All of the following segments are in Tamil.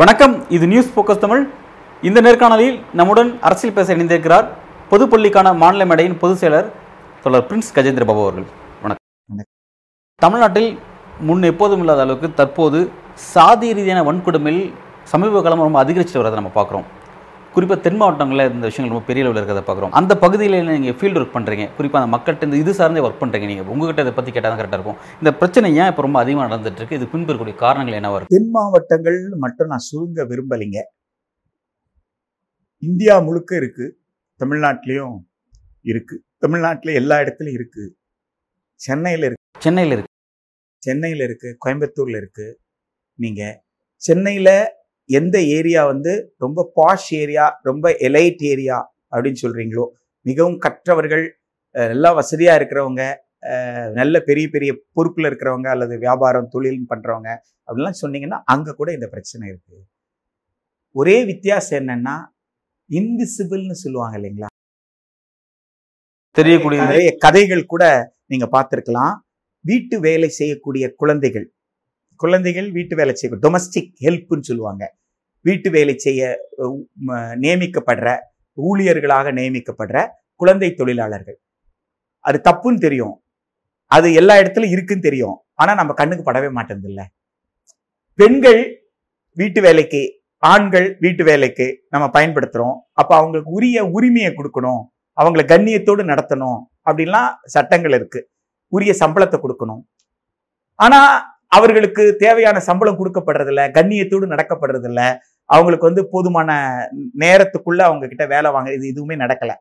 வணக்கம் இது நியூஸ் போக்கஸ் தமிழ் இந்த நேர்காணலில் நம்முடன் அரசியல் பேச இணைந்திருக்கிறார் பொதுப்பள்ளிக்கான மாநில மேடையின் பொதுச் செயலர் தொடர் பிரின்ஸ் கஜேந்திர பாபு அவர்கள். வணக்கம். தமிழ்நாட்டில் முன் எப்போதும் இல்லாத அளவுக்கு தற்போது சாதி ரீதியான வன்கொடுமையில் சமீப காலம் ரொம்ப அதிகரிச்சு வரதை நம்ம பார்க்குறோம். குறிப்பாக தென் மாவட்டங்களில் இந்த விஷயங்கள் ரொம்ப பெரிய அளவில் இருக்கிறத பார்க்குறோம். அந்த பகுதியில் நீங்கள் ஃபீல்டு ஒர்க் பண்ணுறீங்க குறிப்பாக அந்த மக்கள்கிட்ட இந்த இது சார்ந்தே ஒர்க் பண்ணுறீங்க நீங்கள் உங்ககிட்ட இதை பற்றி கேட்டால் தான் கரெக்டாக இருக்கும். இந்த பிரச்சனை ஏன் இப்போ ரொம்ப அதிகமாக நடந்துட்டு இருக்கு? இது பின்பற்றக்கூடிய காரணங்கள் என்னவா இருக்கு? தென் மாவட்டங்கள் மட்டும் நான் சுருங்க விரும்பலைங்க. இந்தியா முழுக்க இருக்கு. தமிழ்நாட்டிலையும் இருக்கு. தமிழ்நாட்டில் எல்லா இடத்துலையும் இருக்கு. சென்னையில் இருக்கு. சென்னையில் இருக்கு. சென்னையில் இருக்கு. கோயம்புத்தூர்ல இருக்கு. நீங்க சென்னையில் எந்த ஏரியா வந்து ரொம்ப பாஷ் ஏரியா ரொம்ப எலைட் ஏரியா அப்படின்னு சொல்றீங்களோ மிகவும் கற்றவர்கள் நல்லா வசதியா இருக்கிறவங்க நல்ல பெரிய பெரிய பொறுப்புல இருக்கிறவங்க அல்லது வியாபாரம் தொழில் பண்றவங்க அப்படிலாம் சொன்னீங்கன்னா அங்க கூட இந்த பிரச்சனை இருக்கு. ஒரே வித்தியாசம் என்னன்னா இன்விசிபிள்னு சொல்லுவாங்க இல்லைங்களா? தெரியக்கூடிய நிறைய கதைகள் கூட நீங்க பார்த்திருக்கலாம். வீட்டு வேலை செய்யக்கூடிய குழந்தைகள் குழந்தைகள் வீட்டு வேலை செய்ய டொமஸ்டிக் ஹெல்ப்னு சொல்லுவாங்க. வீட்டு வேலை செய்ய நியமிக்கப்படுற ஊழியர்களாக நியமிக்கப்படுற குழந்தை தொழிலாளர்கள். அது தப்புன்னு தெரியும். அது எல்லா இடத்துலையும் இருக்குன்னு தெரியும். ஆனால் நம்ம கண்ணுக்கு படவே மாட்டேங்குதுல்ல பெண்கள் வீட்டு வேலைக்கு ஆண்கள் வீட்டு வேலைக்கு நம்ம பயன்படுத்துறோம். அப்போ அவங்களுக்கு உரிய உரிமையை கொடுக்கணும். அவங்கள கண்ணியத்தோடு நடத்தணும். அப்படின்லாம் சட்டங்கள் இருக்கு. உரிய சம்பளத்தை கொடுக்கணும். ஆனா அவர்களுக்கு தேவையான சம்பளம் கொடுக்கப்படுறதில்ல கண்ணியத்தோடு நடக்கப்படுறதில்ல. அவங்களுக்கு வந்து போதுமான நேரத்துக்குள்ள அவங்க கிட்ட வேலை வாங்க இது எதுவுமே நடக்கல.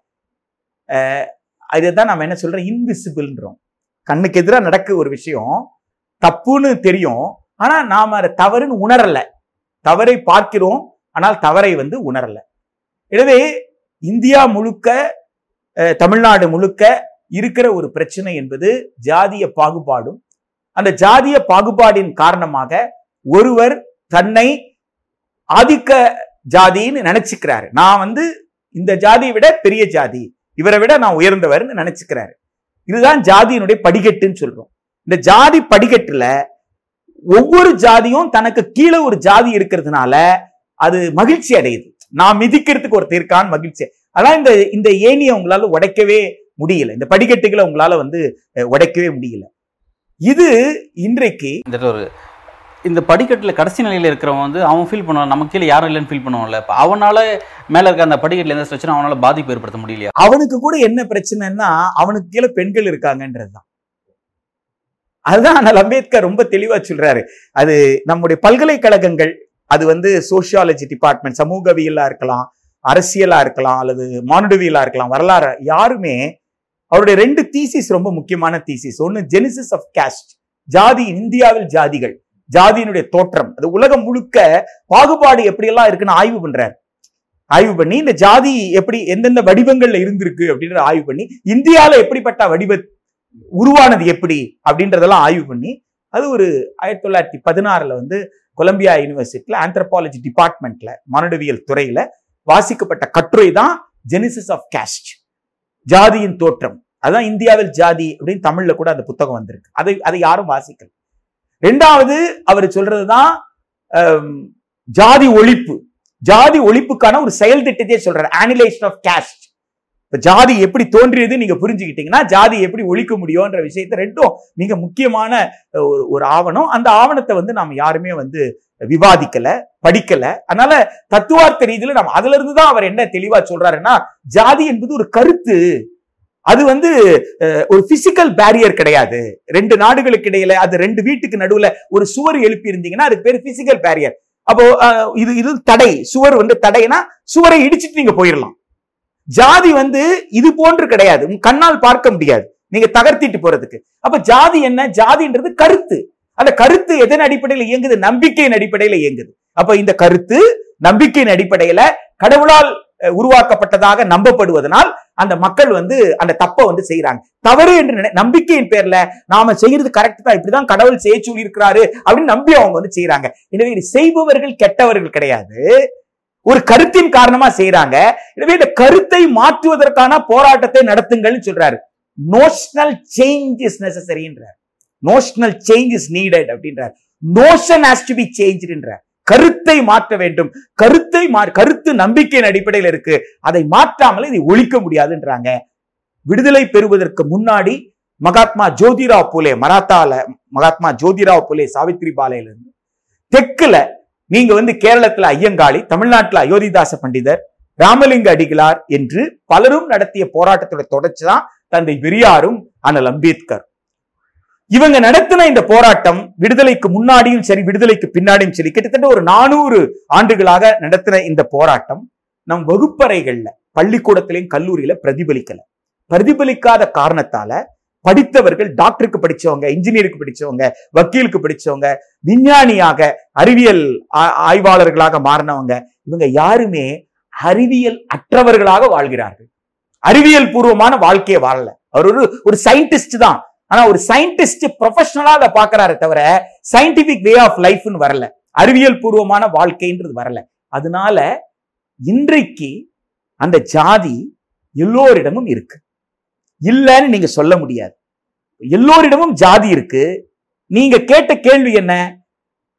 அஹ் இதுதான் நம்ம என்ன சொல்றோம்? இன்விசிபிள்ன்றோம் கண்ணுக்கு எதிராக நடக்க ஒரு விஷயம் தப்புன்னு தெரியும் ஆனா நாம அதை தவறுன்னு உணரல. தவறை பார்க்கிறோம் ஆனால் தவறை வந்து உணரல. எனவே இந்தியா முழுக்க தமிழ்நாடு முழுக்க இருக்கிற ஒரு பிரச்சனை என்பது ஜாதிய பாகுபாடும். அந்த ஜாதிய பாகுபாடின் காரணமாக ஒருவர் தன்னை ஆதிக்க ஜாதின்னு நினைச்சுக்கிறாரு. நான் வந்து இந்த ஜாதியை விட பெரிய ஜாதி இவரை விட நான் உயர்ந்தவர்னு நினைச்சுக்கிறாரு. இதுதான் ஜாதியினுடைய படிக்கட்டுன்னு சொல்றோம். இந்த ஜாதி படிக்கட்டுல ஒவ்வொரு ஜாதியும் தனக்கு கீழே ஒரு ஜாதி இருக்கிறதுனால அது மகிழ்ச்சி அடையுது. நான் மிதிக்கிறதுக்கு ஒரு இருக்கான்னு மகிழ்ச்சி. அதான் இந்த இந்த ஏணியை உங்களால உடைக்கவே முடியல. இந்த படிக்கட்டுகளை உங்களால வந்து உடைக்கவே முடியல. இது இன்றைக்கு இந்த ஒரு இந்த படிக்கட்டில் கடைசி நிலையில் இருக்கிறவன் வந்து அவன் ஃபீல் பண்ணுவான். நமக்கு கீழே யாரும் இல்லைன்னு ஃபீல் பண்ணுவான்ல. இப்போ அவனால மேலே இருக்க அந்த படிக்கட்டில் எந்த பிரச்சனை அவனால பாதிப்பு ஏற்படுத்த முடியலையா? அவனுக்கு கூட என்ன பிரச்சனைன்னா அவனுக்கு கீழே பெண்கள் இருக்காங்கன்றதுதான் அதுதான் அண்ணல் அம்பேத்கர் ரொம்ப தெளிவா சொல்றாரு. அது நம்முடைய பல்கலைக்கழகங்கள் அது வந்து சோசியாலஜி டிபார்ட்மெண்ட் சமூகவியலா இருக்கலாம் அரசியலா இருக்கலாம் அல்லது மானுடவியலா இருக்கலாம் வரலாறு யாருமே அவருடைய ரெண்டு தீசிஸ் ரொம்ப முக்கியமான தீசிஸ் ஒன்னு ஜெனிசிஸ் ஆஃப் காஸ்ட் ஜாதி இந்தியாவில் ஜாதிகள். ஜாதியினுடைய தோற்றம். அது உலகம் முழுக்க பாகுபாடு எப்படியெல்லாம் இருக்குன்னு ஆய்வு பண்றாரு. ஆய்வு பண்ணி இந்த ஜாதி எப்படி எந்தெந்த வடிவங்கள்ல இருந்திருக்கு அப்படின்றத ஆய்வு பண்ணி இந்தியால எப்படிப்பட்ட வடிவ உருவானது எப்படி அப்படின்றதெல்லாம் ஆய்வு பண்ணி அது ஒரு ஆயிரத்தி தொள்ளாயிரத்தி பதினாறுல வந்து கொலம்பியா யூனிவர்சிட்டியில ஆந்த்ரபாலஜி டிபார்ட்மெண்ட்ல மானுடவியல் துறையில வாசிக்கப்பட்ட கட்டுரை தான் ஜெனிசிஸ் ஆஃப் கேஸ்ட் ஜாதியின் தோற்றம். அதான் இந்தியாவில் ஜாதி அப்படின்னு தமிழ்ல கூட அந்த புத்தகம் வந்திருக்கு. அதை அதை யாரும் வாசிக்கல. ரெண்டாவது அவர் சொல்றதுதான் தான் ஜாதி ஒழிப்பு. ஜாதி ஒழிப்புக்கான ஒரு செயல் திட்டத்தையே சொல்றாரு. ஆனிலேஷன் ஆஃப் கேஸ்ட் இப்ப ஜாதி எப்படி தோன்றியது நீங்க புரிஞ்சுக்கிட்டீங்கன்னா ஜாதி எப்படி ஒழிக்க முடியும்ன்ற விஷயத்த ரெண்டும் மிக முக்கியமான ஒரு ஒரு ஆவணம். அந்த ஆவணத்தை வந்து நாம் யாருமே வந்து விவாதிக்கல படிக்கல. அதனால தத்துவார்த்த ரீதியில நம்ம அதுல இருந்து தான் அவர் என்ன தெளிவா சொல்றாருன்னா ஜாதி என்பது ஒரு கருத்து. அது வந்து ஒரு பிசிக்கல் பேரியர் கிடையாது. ரெண்டு நாடுகளுக்கு இடையில அது ரெண்டு வீட்டுக்கு நடுவுல ஒரு சுவர் எழுப்பி இருந்தீங்கன்னா அதுக்கு பேர் பிசிக்கல் பேரியர் அப்போ இது இது தடை. சுவர் வந்து தடைனா சுவரை இடிச்சிட்டு நீங்க போயிடலாம் ஜாதி வந்து இது போன்று கிடையாது. உங்க கண்ணால் பார்க்க முடியாது. நீங்க தகர்த்திட்டு போறதுக்கு. அப்ப ஜாதி என்ன? ஜாதின்றது கருத்து. அந்த கருத்து எதன் அடிப்படையில் இயங்குது? நம்பிக்கையின் அடிப்படையில் இயங்குது. அப்ப இந்த கருத்து நம்பிக்கையின் அடிப்படையில கடவுளால் உருவாக்கப்பட்டதாக நம்பப்படுவதனால் அந்த மக்கள் வந்து அந்த தப்பை வந்து செய்யறாங்க தவறு என்று நினை- நம்பிக்கையின் பேர்ல நாம செய்யறது கரெக்ட் தான் இப்படிதான் கடவுள் செய்ய சொல்லி இருக்கிறாரு அப்படின்னு நம்பி அவங்க வந்து செய்யறாங்க எனவே இது செய்பவர்கள் கெட்டவர்கள் கிடையாது. ஒரு கருத்தின் காரணமா செய்யறாங்க எனவே இந்த கருத்தை மாற்றுவதற்கான போராட்டத்தை நடத்துங்கள்னு சொல்றாரு. நோஷனல் சேஞ்ச் இஸ் நெசசரின்றார் நோஷனல் சேஞ்ச் இஸ் நீடட் அப்படின்றார். நோஷன் ஹாஸ் டு பி சேஞ்ச்ன்றார் கருத்தை மாற்ற வேண்டும். கருத்தை மா- கருத்து நம்பிக்கையின் அடிப்படையில் இருக்கு. அதை மாற்றாமல் இதை ஒழிக்க முடியாதுன்றாங்க. விடுதலை பெறுவதற்கு முன்னாடி மகாத்மா ஜோதிராவ் புலே மராத்தால மகாத்மா ஜோதிராவ் புலே சாவித்ரி பாலையிலிருந்து தெற்குல நீங்க வந்து கேரளத்துல ஐயங்காளி தமிழ்நாட்டுல அயோத்திதாச பண்டிதர் ராமலிங்க அடிகளார் என்று பலரும் நடத்திய போராட்டத்தோட தொடர்ச்சி தான் தந்தை பெரியாரும் அண்ணல் அம்பேத்கர். இவங்க நடத்தின இந்த போராட்டம் விடுதலைக்கு முன்னாடியும் சரி விடுதலைக்கு பின்னாடியும் சரி கிட்டத்தட்ட ஒரு நானூறு ஆண்டுகளாக நடத்தின இந்த போராட்டம் நம் வகுப்பறைகள்ல பள்ளிக்கூடத்திலையும் கல்லூரியில பிரதிபலிக்கல. பிரதிபலிக்காத காரணத்தால படித்தவர்கள் டாக்டருக்கு படிச்சவங்க இன்ஜினியருக்கு படிச்சவங்க வக்கீலுக்கு படிச்சவங்க விஞ்ஞானியாக அறிவியல் ஆய்வாளர்களாக மாறினவங்க இவங்க யாருமே அறிவியல் அற்றவர்களாக வாழ்கிறார்கள். அறிவியல் பூர்வமான வாழ்க்கையை வாழல. அவர் ஒரு ஒரு சயின்டிஸ்ட் தான். ஆனா ஒரு சயின்டிஸ்ட் ப்ரொஃபஷனலா அதை பாக்குறாரு தவிர சயின்டிபிக் வே ஆஃப் லைஃப்னு வரல. அறிவியல் பூர்வமான வாழ்க்கைன்றது வரல. அதனால இன்றைக்கு அந்த ஜாதி எல்லோரிடமும் இருக்கு. இல்லைன்னு நீங்க சொல்ல முடியாது. எல்லோரிடமும் ஜாதி இருக்கு. நீங்க கேட்ட கேள்வி என்ன?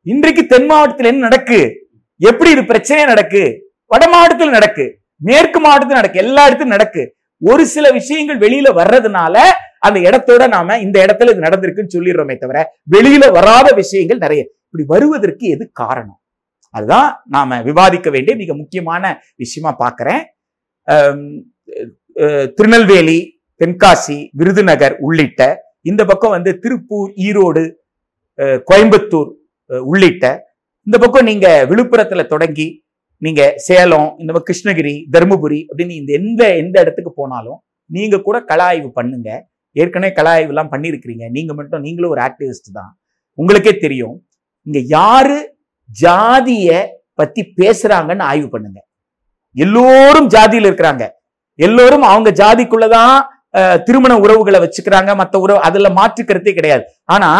இன்றைக்கு தென் மாவட்டத்தில் என்ன நடக்கு? எப்படி இது பிரச்சனையே நடக்கு? வட மாவட்டத்தில் நடக்கு. மேற்கு மாவட்டத்தில் நடக்கு. எல்லா இடத்துலையும் நடக்கு. ஒரு சில விஷயங்கள் வெளியில வர்றதுனால அந்த இடத்தோட நாம இந்த இடத்துல இது நடந்திருக்குன்னு சொல்லிடுறோமே தவிர வெளியில வராத விஷயங்கள் நிறைய. இப்படி வருவதற்கு எது காரணம்? அதுதான் நாம விவாதிக்க வேண்டிய மிக முக்கியமான விஷயமா பார்க்கிறேன். திருநெல்வேலி தென்காசி விருதுநகர் உள்ளிட்ட இந்த பக்கம் வந்து திருப்பூர் ஈரோடு கோயம்புத்தூர் உள்ளிட்ட இந்த பக்கம் நீங்க விழுப்புரத்துல தொடங்கி நீங்க சேலம் இந்த கிருஷ்ணகிரி தருமபுரி அப்படின்னு இந்த எந்த எந்த இடத்துக்கு போனாலும் நீங்க கூட கலாய்வு பண்ணுங்க. ஏற்கனவே கள எல்லாம் பண்ணியிருக்கிறீங்க. நீங்க மட்டும் நீங்களும் ஒரு ஆக்டிவிஸ்ட் தான். உங்களுக்கே தெரியும். இங்க யாரு ஜாதியை பத்தி பேசுறாங்கன்னு ஆய்வு பண்ணுங்க. எல்லோரும் ஜாதியில இருக்கிறாங்க. எல்லோரும் அவங்க ஜாதிக்குள்ளதான் அஹ், திருமண உறவுகளை வச்சுக்கிறாங்க. மத்த உறவு அதுல மாற்று கருத்தே கிடையாது. ஆனா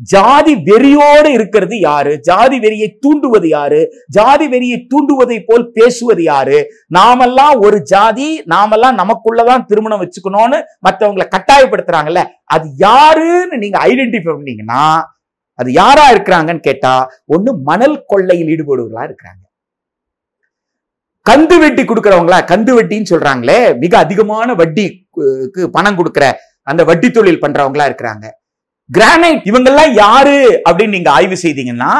ஜாதி வெறியோடு இருக்கிறது யாரு? ஜாதி வெறியை தூண்டுவது யாரு? ஜாதி வெறியை தூண்டுவதை போல் பேசுவது யாரு? நாமெல்லாம் ஒரு ஜாதி நாமெல்லாம் நமக்குள்ளதான் திருமணம் வச்சுக்கணும்னு மற்றவங்களை கட்டாயப்படுத்துறாங்கல்ல. அது யாருன்னு நீங்க ஐடென்டிஃபை பண்ணீங்கன்னா அது யாரா இருக்கிறாங்கன்னு கேட்டா ஒண்ணு மணல் கொள்ளையில் ஈடுபடுவர்களா இருக்கிறாங்க. கந்து வெட்டி கொடுக்கறவங்களா? கந்து வெட்டின்னு சொல்றாங்களே மிக அதிகமான வட்டிக்கு பணம் கொடுக்குற அந்த வட்டி தொழில் பண்றவங்களா இருக்கிறாங்க. கிரானைட் இவங்கெல்லாம் யாரு அப்படின்னு நீங்க ஆய்வு செய்தீங்கன்னா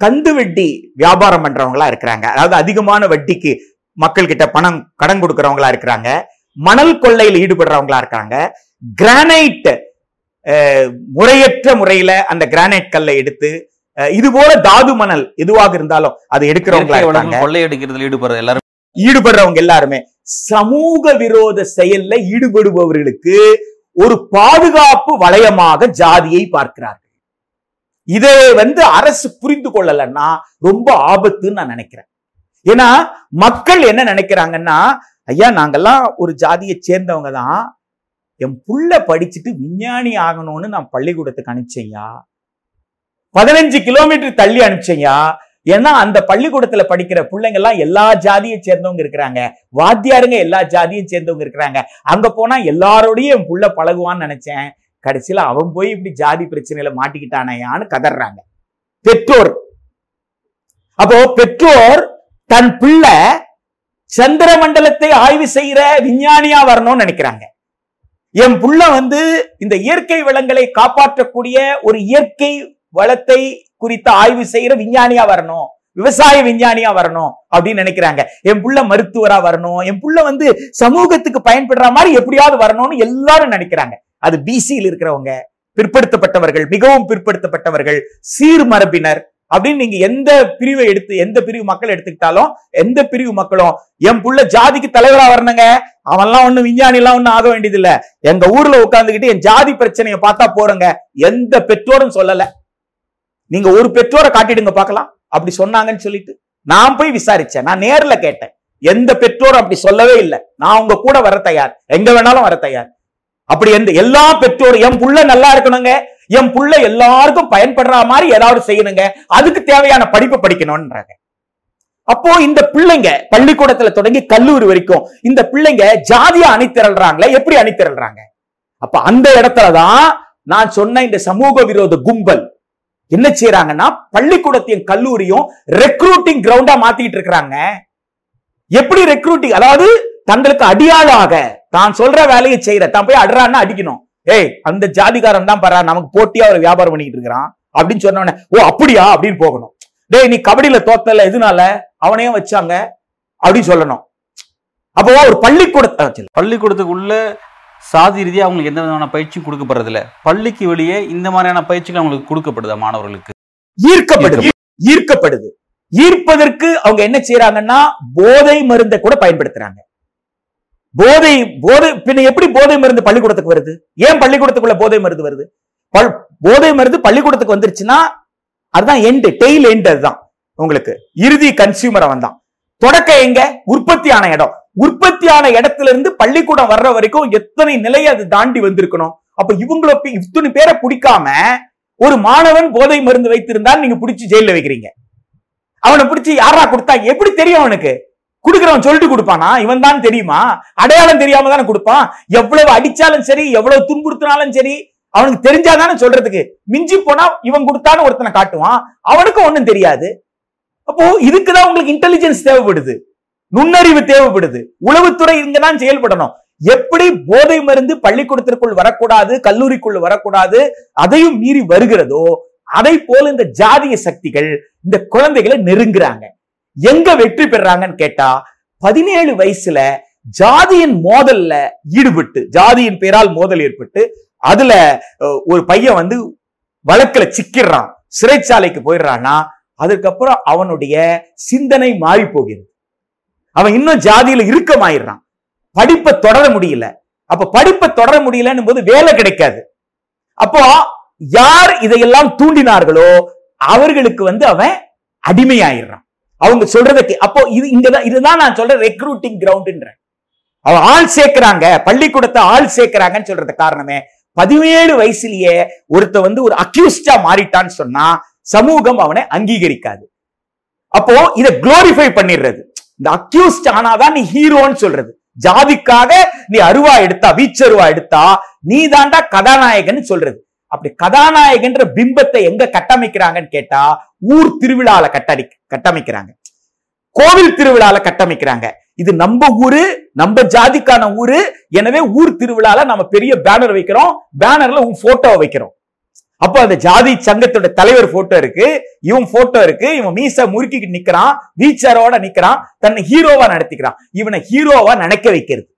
கந்து வெட்டி வியாபாரம் பண்றவங்களா இருக்கிறாங்க. அதாவது அதிகமான வட்டிக்கு மக்கள் கிட்ட பணம் கடன் கொடுக்கறவங்களா இருக்கிறாங்க. மணல் கொள்ளையில் ஈடுபடுறவங்களா இருக்காங்க கிரானைட் முறையற்ற முறையில அந்த கிரானைட் கல்லை எடுத்து இது போல தாது மணல் எதுவாக இருந்தாலும் அதை எடுக்கிறவங்களா இருக்காங்க. கொள்ளையடிக்கிறதுல ஈடுபடுறது எல்லாரும். ஈடுபடுறவங்க எல்லாருமே சமூக விரோத செயல்ல ஈடுபடுபவர்களுக்கு ஒரு பாதுகாப்பு வளையமாக ஜாதியை பார்க்கிறார்கள். இதை வந்து அரசு புரிந்து கொள்ளலன்னா ரொம்ப ஆபத்துன்னு நான் நினைக்கிறேன். ஏன்னா மக்கள் என்ன நினைக்கிறாங்கன்னா ஐயா நாங்கெல்லாம் ஒரு ஜாதியை சேர்ந்தவங்க தான். என் புள்ள படிச்சுட்டு விஞ்ஞானி ஆகணும்னு நான் பள்ளிக்கூடத்துக்கு அனுப்பிச்சேயா பதினஞ்சு கிலோமீட்டர் தள்ளி அனுப்பிச்சேயா ஏன்னா அந்த பள்ளிக்கூடத்துல படிக்கிற பிள்ளைங்க எல்லாம் எல்லா ஜாதியை சேர்ந்தவங்க இருக்கிறாங்க. வாத்தியாருங்க எல்லா ஜாதியும் சேர்ந்தவங்க இருக்கிறாங்க. அங்க போனா எல்லாரோடையும் என் புள்ள பழகுவான்னு நினைச்சேன். கடைசியில அவன் போய் இப்படி ஜாதி பிரச்சனையில மாட்டிக்கிட்டானையான்னு கதறாங்க. பெற்றோர். அப்போ பெற்றோர் தன் பிள்ளை சந்திர மண்டலத்தை ஆய்வு செய்யற விஞ்ஞானியா வரணும்னு நினைக்கிறாங்க. என் புள்ள வந்து இந்த இயற்கை வளங்களை காப்பாற்றக்கூடிய ஒரு இயற்கை வளத்தை குறித்த ஆய்வு செய்யற விஞ்ஞானியா வரணும். விவசாய விஞ்ஞானியா வரணும் அப்படின்னு நினைக்கிறாங்க. என் புள்ள மருத்துவரா வரணும். என் புள்ள வந்து சமூகத்துக்கு பயன்படுற மாதிரி எப்படியாவது வரணும்னு எல்லாரும் நினைக்கிறாங்க. அது பிசியில் இருக்கிறவங்க பிற்படுத்தப்பட்டவர்கள் மிகவும் பிற்படுத்தப்பட்டவர்கள் சீர்மரபினர் அப்படின்னு நீங்க எந்த பிரிவை எடுத்து எந்த பிரிவு மக்கள் எடுத்துக்கிட்டாலும் எந்த பிரிவு மக்களும் என் புள்ள ஜாதிக்கு தலைவரா வரணுங்க. அவன்லாம் ஒண்ணு விஞ்ஞானி எல்லாம் ஒண்ணு ஆக வேண்டியது இல்ல எங்க ஊர்ல உட்கார்ந்துகிட்டு என் ஜாதி பிரச்சனையை பார்த்தா போறங்க. எந்த பெற்றோரும் சொல்லல. நீங்க ஒரு பெற்றோரை காட்டிடுங்க பார்க்கலாம். அப்படி சொன்னாங்கன்னு சொல்லிட்டு நான் போய் விசாரிச்சேன். நான் நேர்ல கேட்டேன். எந்த பெற்றோரும் அப்படி சொல்லவே இல்லை. நான் உங்க கூட வர தயார். எங்க வேணாலும் வர தயார். அப்படி எந்த எல்லா பெற்றோரும் என் புள்ள நல்லா இருக்கணுங்க. என் புள்ள எல்லாருக்கும் பயன்படுற மாதிரி ஏதாவது செய்யணுங்க. அதுக்கு தேவையான படிப்பு படிக்கணும்ன்றாங்க. அப்போ இந்த பிள்ளைங்க பள்ளிக்கூடத்துல தொடங்கி கல்லூரி வரைக்கும் இந்த பிள்ளைங்க ஜாதியா அணித்திரல்றாங்களே எப்படி அணித்திரல்றாங்க அப்ப அந்த இடத்துலதான் நான் சொன்ன இந்த சமூக விரோத கும்பல் என்ன செய்யறாங்கன்னா பள்ளிக்கூடத்தையும் கல்லூரியும் ரெக்ரூட்டிங் கிரவுண்டா மாத்திட்டு இருக்கிறாங்க. எப்படி ரெக்ரூட்டிங் அதாவது தங்களுக்கு அடியாளாக தான் சொல்ற வேலையை செய்யற தான் போய் அடுறான்னு அடிக்கணும். ஏய் அந்த ஜாதிகாரன் தான் பாரு நமக்கு போட்டியா ஒரு வியாபாரம் பண்ணிட்டு இருக்கிறான் அப்படின்னு சொன்ன உடனே ஓ அப்படியா அப்படின்னு போகணும். டேய் நீ கபடியில தோத்தல எதுனால? அவனையும் வச்சாங்க அப்படின்னு சொல்லணும். அப்போ ஒரு பள்ளிக்கூடத்தை பள்ளிக்கூடத்துக்குள்ள சாதி ரீதியா அவங்களுக்கு எந்த விதமான பயிற்சியும் கொடுக்கப்படுறது இல்ல பள்ளிக்கு வெளியே இந்த மாதிரியான பயிற்சிகள் அவங்களுக்கு கொடுக்கப்படுதா மாணவர்களுக்கு. ஈர்க்கப்படுது. ஈர்க்கப்படுது. ஈர்ப்பதற்கு அவங்க என்ன செய்யறாங்கன்னா போதை மருந்தை கூட பயன்படுத்துறாங்க. போதை போதை பின்ன எப்படி போதை மருந்து பள்ளிக்கூடத்துக்கு வருது? ஏன் பள்ளிக்கூடத்துக்குள்ள போதை மருந்து வருது? போதை மருந்து பள்ளிக்கூடத்துக்கு வந்துருச்சுன்னா அதுதான் எண்டு டெய்ல் எண்ட் அதுதான். உங்களுக்கு இறுதி கன்சியூமர் அவன் தான் தொடக்கம் எங்க உற்பத்தியான இடம். உற்பத்தியான இடத்துல இருந்து பள்ளிக்கூடம் வர்ற வரைக்கும் எத்தனை நிலையை அது தாண்டி வந்திருக்கணும்? அப்ப இவங்கள இத்தனை பேரை பிடிக்காம ஒரு மாணவன் போதை மருந்து வைத்திருந்தால் நீங்க பிடிச்சி ஜெயில வைக்கிறீங்க. அவனை பிடிச்சி யாரா கொடுத்தா? எப்படி தெரியும் அவனுக்கு? கொடுக்குறவன் சொல்லிட்டு கொடுப்பானா? இவன் தான் தெரியுமா? அடையாளம் தெரியாம தானே கொடுப்பான்? எவ்வளவு அடிச்சாலும் சரி எவ்வளவு துன்புறுத்தினாலும் சரி அவனுக்கு தெரிஞ்சாதானே சொல்றதுக்கு. மிஞ்சி போனா இவன் கொடுத்தான்னு ஒருத்தனை காட்டுவான். அவனுக்கும் ஒன்னும் தெரியாது. அப்போ இதுக்குதான் உங்களுக்கு இன்டெலிஜென்ஸ் தேவைப்படுது. நுண்ணறிவு தேவைப்படுது. உளவுத்துறை இங்கதான் செயல்படணும். எப்படி போதை மருந்து பள்ளிக்கூடத்திற்குள் வரக்கூடாது கல்லூரிக்குள் வரக்கூடாது அதையும் மீறி வருகிறதோ அதை போல இந்த ஜாதிய சக்திகள் இந்த குழந்தைகளை நெருங்குறாங்க. எங்க வெற்றி பெறாங்கன்னு கேட்டா பதினேழு வயசுல ஜாதியின் மோதல்ல ஈடுபட்டு ஜாதியின் பேரால் மோதல் ஏற்பட்டு அதுல ஒரு பையன் வந்து வழக்குல சிக்கிடுறான். சிறைச்சாலைக்கு போயிடுறான்னா அதுக்கப்புறம் அவனுடைய சிந்தனை மாறி போகிறது அவன் இன்னும் ஜாதியில இறுக்கமாயிடுறான். படிப்பை தொடர முடியல. அப்ப படிப்பை தொடர முடியலன்னும் போது வேலை கிடைக்காது. அப்போ யார் இதையெல்லாம் தூண்டினார்களோ அவர்களுக்கு வந்து அவன் அடிமையாயிடுறான். அவங்க சொல்றதுக்கு அப்போ இது இங்கதான் இதுதான் நான் சொல்ற ரெக்ரூட்டிங் கிரவுண்ட்ன்ற அவன் ஆள் சேர்க்கிறாங்க பள்ளிக்கூடத்தை ஆள் சேர்க்கிறாங்கன்னு சொல்றது காரணமே பதினேழு வயசுலயே ஒருத்த வந்து ஒரு அக்யூஸ்டா மாறிட்டான்னு சொன்னா சமூகம் அவனை அங்கீகரிக்காது. அப்போ இதை குளோரிஃபை பண்ணிடுறது. இந்த அக்யூஸ்ட் ஆனாதான் நீ ஹீரோன்னு சொல்றது. ஜாதிக்காக நீ அருவா எடுத்தா வீச்சருவா எடுத்தா நீ தாண்டா கதாநாயகன் சொல்றது. அப்படி கதாநாயகன்ற பிம்பத்தை எங்க கட்டமைக்கிறாங்கன்னு கேட்டா ஊர் திருவிழால கட்டடி கட்டமைக்கிறாங்க. கோவில் திருவிழால கட்டமைக்கிறாங்க. இது நம்ம ஊரு நம்ம ஜாதிக்கான ஊரு. எனவே ஊர் திருவிழால நம்ம பெரிய பேனர் வைக்கிறோம். பேனர்ல உன் போட்டோவை வைக்கிறோம். அப்போ அந்த ஜாதி சங்கத்தோட தலைவர் போட்டோ இருக்கு. இவன் போட்டோ இருக்கு. இவன் மீச முறுக்கிட்டு நிக்கிறான். வீச்சரோட நிக்கிறான். தன்னை ஹீரோவா நடத்திக்கிறான். இவனை ஹீரோவா நினைக்க வைக்கிறது.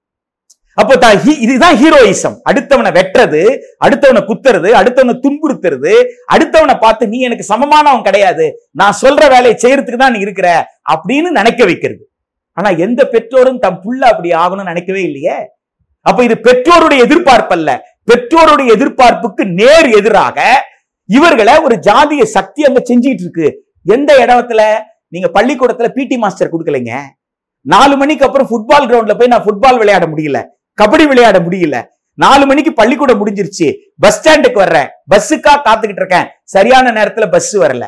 அப்போ ஹீ- இதுதான் ஹீரோயிசம் அடுத்தவனை வெட்டுறது அடுத்தவனை குத்துறது அடுத்தவனை துன்புறுத்துறது அடுத்தவனை பார்த்து நீ எனக்கு சமமானவன் கிடையாது. நான் சொல்ற வேலையை செய்யறதுக்கு தான் நீ இருக்கிற. அப்படின்னு நினைக்க வைக்கிறது. ஆனா எந்த பெற்றோரும் தம் புள்ள அப்படி ஆகணும்னு நினைக்கவே இல்லையே. அப்ப இது பெற்றோருடைய எதிர்பார்ப்பு அல்ல. பெற்றோருடைய எதிர்பார்ப்புக்கு நேர் எதிராக இவர்களை ஒரு ஜாதிய சக்தி அங்க செஞ்சுட்டு இருக்கு எந்த இடத்துல? நீங்க பள்ளிக்கூடத்துல பிடி மாஸ்டர் கொடுக்கலைங்க. நாலு மணிக்கு அப்புறம் ஃபுட்பால் கிரவுண்ட்ல போய் நான் ஃபுட்பால் விளையாட முடியல. கபடி விளையாட முடியல. நாலு மணிக்கு பள்ளிக்கூடம் முடிஞ்சிருச்சு. பஸ் ஸ்டாண்டுக்கு வர்றேன். பஸ்ஸுக்கா காத்துக்கிட்டு இருக்கேன். சரியான நேரத்துல பஸ் வரல.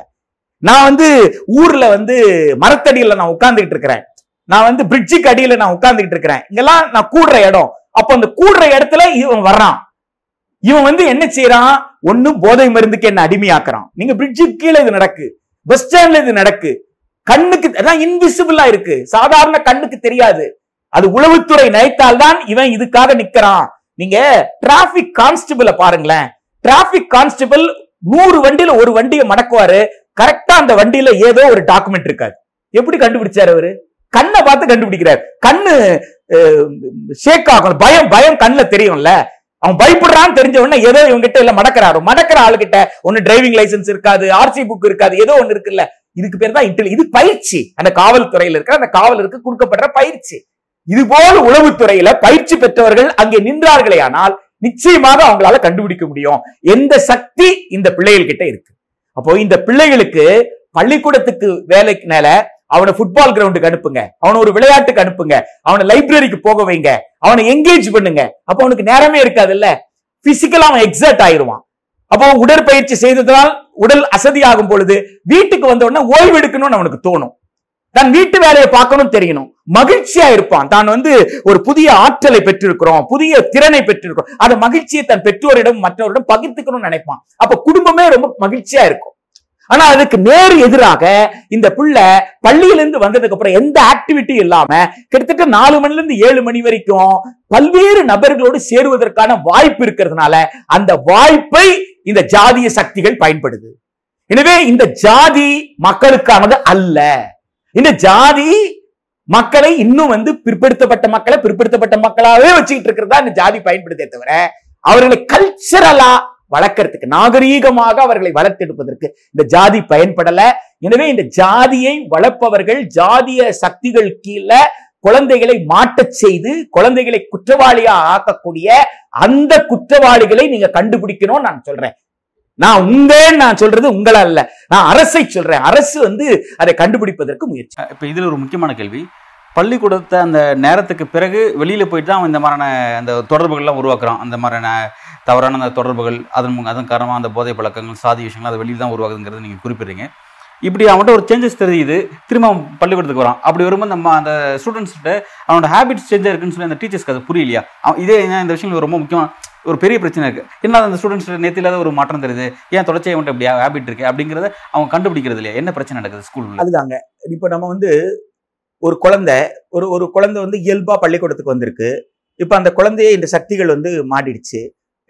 நான் வந்து ஊர்ல வந்து மரத்தடியில நான் உட்கார்ந்துகிட்டு இருக்கிறேன். நான் வந்து பிரிட்ஜுக்கு அடியில நான் உட்கார்ந்துகிட்டு இருக்கிறேன். இங்கெல்லாம் நான் கூடுற இடம். அப்ப அந்த கூடுற இடத்துல இவன் வர்றான். இவன் வந்து என்ன செய்யறான் ஒன்னும் போதை மருந்துக்கு என்ன அடிமையாக்குறான். நீங்க பிரிட்ஜுக்கு கீழே இது நடக்கு. பஸ் ஸ்டாண்ட்ல இது நடக்கு. கண்ணுக்கு அதான் இன்விசிபிளா இருக்கு. சாதாரண கண்ணுக்கு தெரியாது. அது உளவுத்துறை நினைத்தால்தான் இவன் இதுக்காக நிக்கிறான். நீங்க டிராபிக் கான்ஸ்டபிள பாருங்களேன். டிராபிக் கான்ஸ்டபிள் நூறு வண்டியில ஒரு வண்டியை மடக்குவாரு. கரெக்டா அந்த வண்டியில ஏதோ ஒரு டாக்குமெண்ட் இருக்காது. எப்படி கண்டுபிடிச்சாரு அவரு? கண்ணை பார்த்து கண்டுபிடிக்கிறார். கண்ணு ஷேக் ஆகும். பயம் பயம் கண்ணில் தெரியும்ல. அவன் பயப்படுறான்னு தெரிஞ்ச உடனே ஏதோ இவங்கிட்ட இல்ல மடக்கிறாரு. மடக்கிற ஆளுகிட்ட ஒன்னு டிரைவிங் லைசன்ஸ் இருக்காது ஆர்சி புக் இருக்காது ஏதோ ஒண்ணு இருக்குல்ல. இதுக்கு பேர் தான் இன்டெலி இது பயிற்சி. அந்த காவல்துறையில இருக்கிற அந்த காவலருக்கு கொடுக்கப்படுற பயிற்சி. இது போல உளவுத்துறையில பயிற்சி பெற்றவர்கள் அங்கே நின்றார்களே ஆனால் நிச்சயமாக அவங்களால கண்டுபிடிக்க முடியும். எந்த சக்தி இந்த பிள்ளைகள் கிட்ட இருக்கு. அப்போ இந்த பிள்ளைகளுக்கு பள்ளிக்கூடத்துக்கு வேலைக்கு மேல அவனை ஃபுட்பால் கிரவுண்டுக்கு அனுப்புங்க. அவனை ஒரு விளையாட்டுக்கு அனுப்புங்க. அவனை லைப்ரரிக்கு போக வைங்க. அவனை என்கேஜ் பண்ணுங்க. அப்ப அவனுக்கு நேரமே இருக்காது இல்ல பிசிக்கலா அவன் எக்ஸர்ட் ஆயிடுவான் அப்போ உடற்பயிற்சி செய்ததால் உடல் அசதியாகும் பொழுது வீட்டுக்கு வந்த உடனே ஓய்வு எடுக்கணும்னு அவனுக்கு தோணும். தன் வீட்டு வேலையை பார்க்கணும் தெரியணும். மகிழ்ச்சியா இருப்பான். தான் வந்து ஒரு புதிய ஆற்றலை பெற்றிருக்கிறோம். புதிய திறனை பெற்றிருக்கிறோம். அந்த மகிழ்ச்சியை தன் பெற்றோரிடம் மற்றவரிடம் பகிர்ந்துக்கணும்னு நினைப்பான். அப்ப குடும்பமே ரொம்ப மகிழ்ச்சியா இருக்கும். ஆனா அதுக்கு நேர் எதிராக இந்த பிள்ளை பள்ளியிலிருந்து வந்ததுக்கு அப்புறம் எந்த ஆக்டிவிட்டி இல்லாம கிட்டத்தட்ட நாலு மணில இருந்து ஏழு மணி வரைக்கும் பல்வேறு நபர்களோடு சேருவதற்கான வாய்ப்பு இருக்கிறதுனால அந்த வாய்ப்பை இந்த ஜாதிய சக்திகள் பயன்படுது. எனவே இந்த ஜாதி மக்களுக்கானது அல்ல. இந்த ஜாதி மக்களை இன்னும் வந்து பிற்படுத்தப்பட்ட மக்களை பிற்படுத்தப்பட்ட மக்களாவே வச்சுக்கிட்டு இருக்கிறதா இந்த ஜாதி பயன்படுத்தே தவிர அவர்களை கல்ச்சரலா வளர்க்கறதுக்கு நாகரீகமாக அவர்களை வளர்த்தெடுப்பதற்கு இந்த ஜாதி பயன்படல. எனவே இந்த ஜாதியை வளர்ப்பவர்கள் ஜாதிய சக்திகள் கீழே குழந்தைகளை மாட்டச் செய்து குழந்தைகளை குற்றவாளியா ஆக்கக்கூடிய அந்த குற்றவாளிகளை நீங்க கண்டுபிடிக்கணும்னு நான் சொல்றேன். நான் உங்க நான் சொல்றது உங்களா அல்ல நான் அரசை சொல்றேன். அரசு வந்து அதை கண்டுபிடிப்பதற்கு முயற்சி. இப்போ இதில் ஒரு முக்கியமான கேள்வி. பள்ளிக்கூடத்தை அந்த நேரத்துக்கு பிறகு வெளியில் போயிட்டு தான் இந்த மாதிரியான அந்த தொடர்புகள்லாம் உருவாக்குறோம் அந்த மாதிரியான தவறான அந்த தொடர்புகள் அதன் அதன் காரணமாக அந்த போதை பழக்கங்கள் சாதி விஷயங்கள் அது வெளியில் தான் உருவாகுதுங்கிறது நீங்கள் குறிப்பிடுறீங்க. இப்படி அவன்கிட்ட ஒரு சேஞ்சஸ் தெரியுது திரும்ப அவன் பள்ளிக்கூடத்துக்கு வரான். அப்படி வரும்போது நம்ம அந்த ஸ்டூடெண்ட்ஸ்கிட்ட அவனோட ஹேபிட்ஸ் சேஞ்சாக இருக்குன்னு சொல்லி அந்த டீச்சர்ஸ்க்கு அது புரியலையா? அவன் இதே ஏன்னா இந்த விஷயங்கள் ரொம்ப முக்கியமாக ஒரு பெரிய பிரச்சனை இருக்குது என்ன அந்த ஸ்டூடெண்ட்ஸ் நேற்று இல்லாத ஒரு மாற்றம் தெரியுது? ஏன் தொடர்ச்சியாக அவன்கிட்ட இப்படி ஹேபிட் இருக்கு? அப்படிங்கிறத அவங்க கண்டுபிடிக்கிறது இல்லையா? என்ன பிரச்சனை நடக்குது ஸ்கூலில் அதுதாங்க. இப்போ நம்ம வந்து ஒரு குழந்தை ஒரு ஒரு குழந்தை வந்து இயல்பாக பள்ளிக்கூடத்துக்கு வந்திருக்கு. இப்போ அந்த குழந்தையை இந்த சக்திகள் வந்து மாட்டிடுச்சு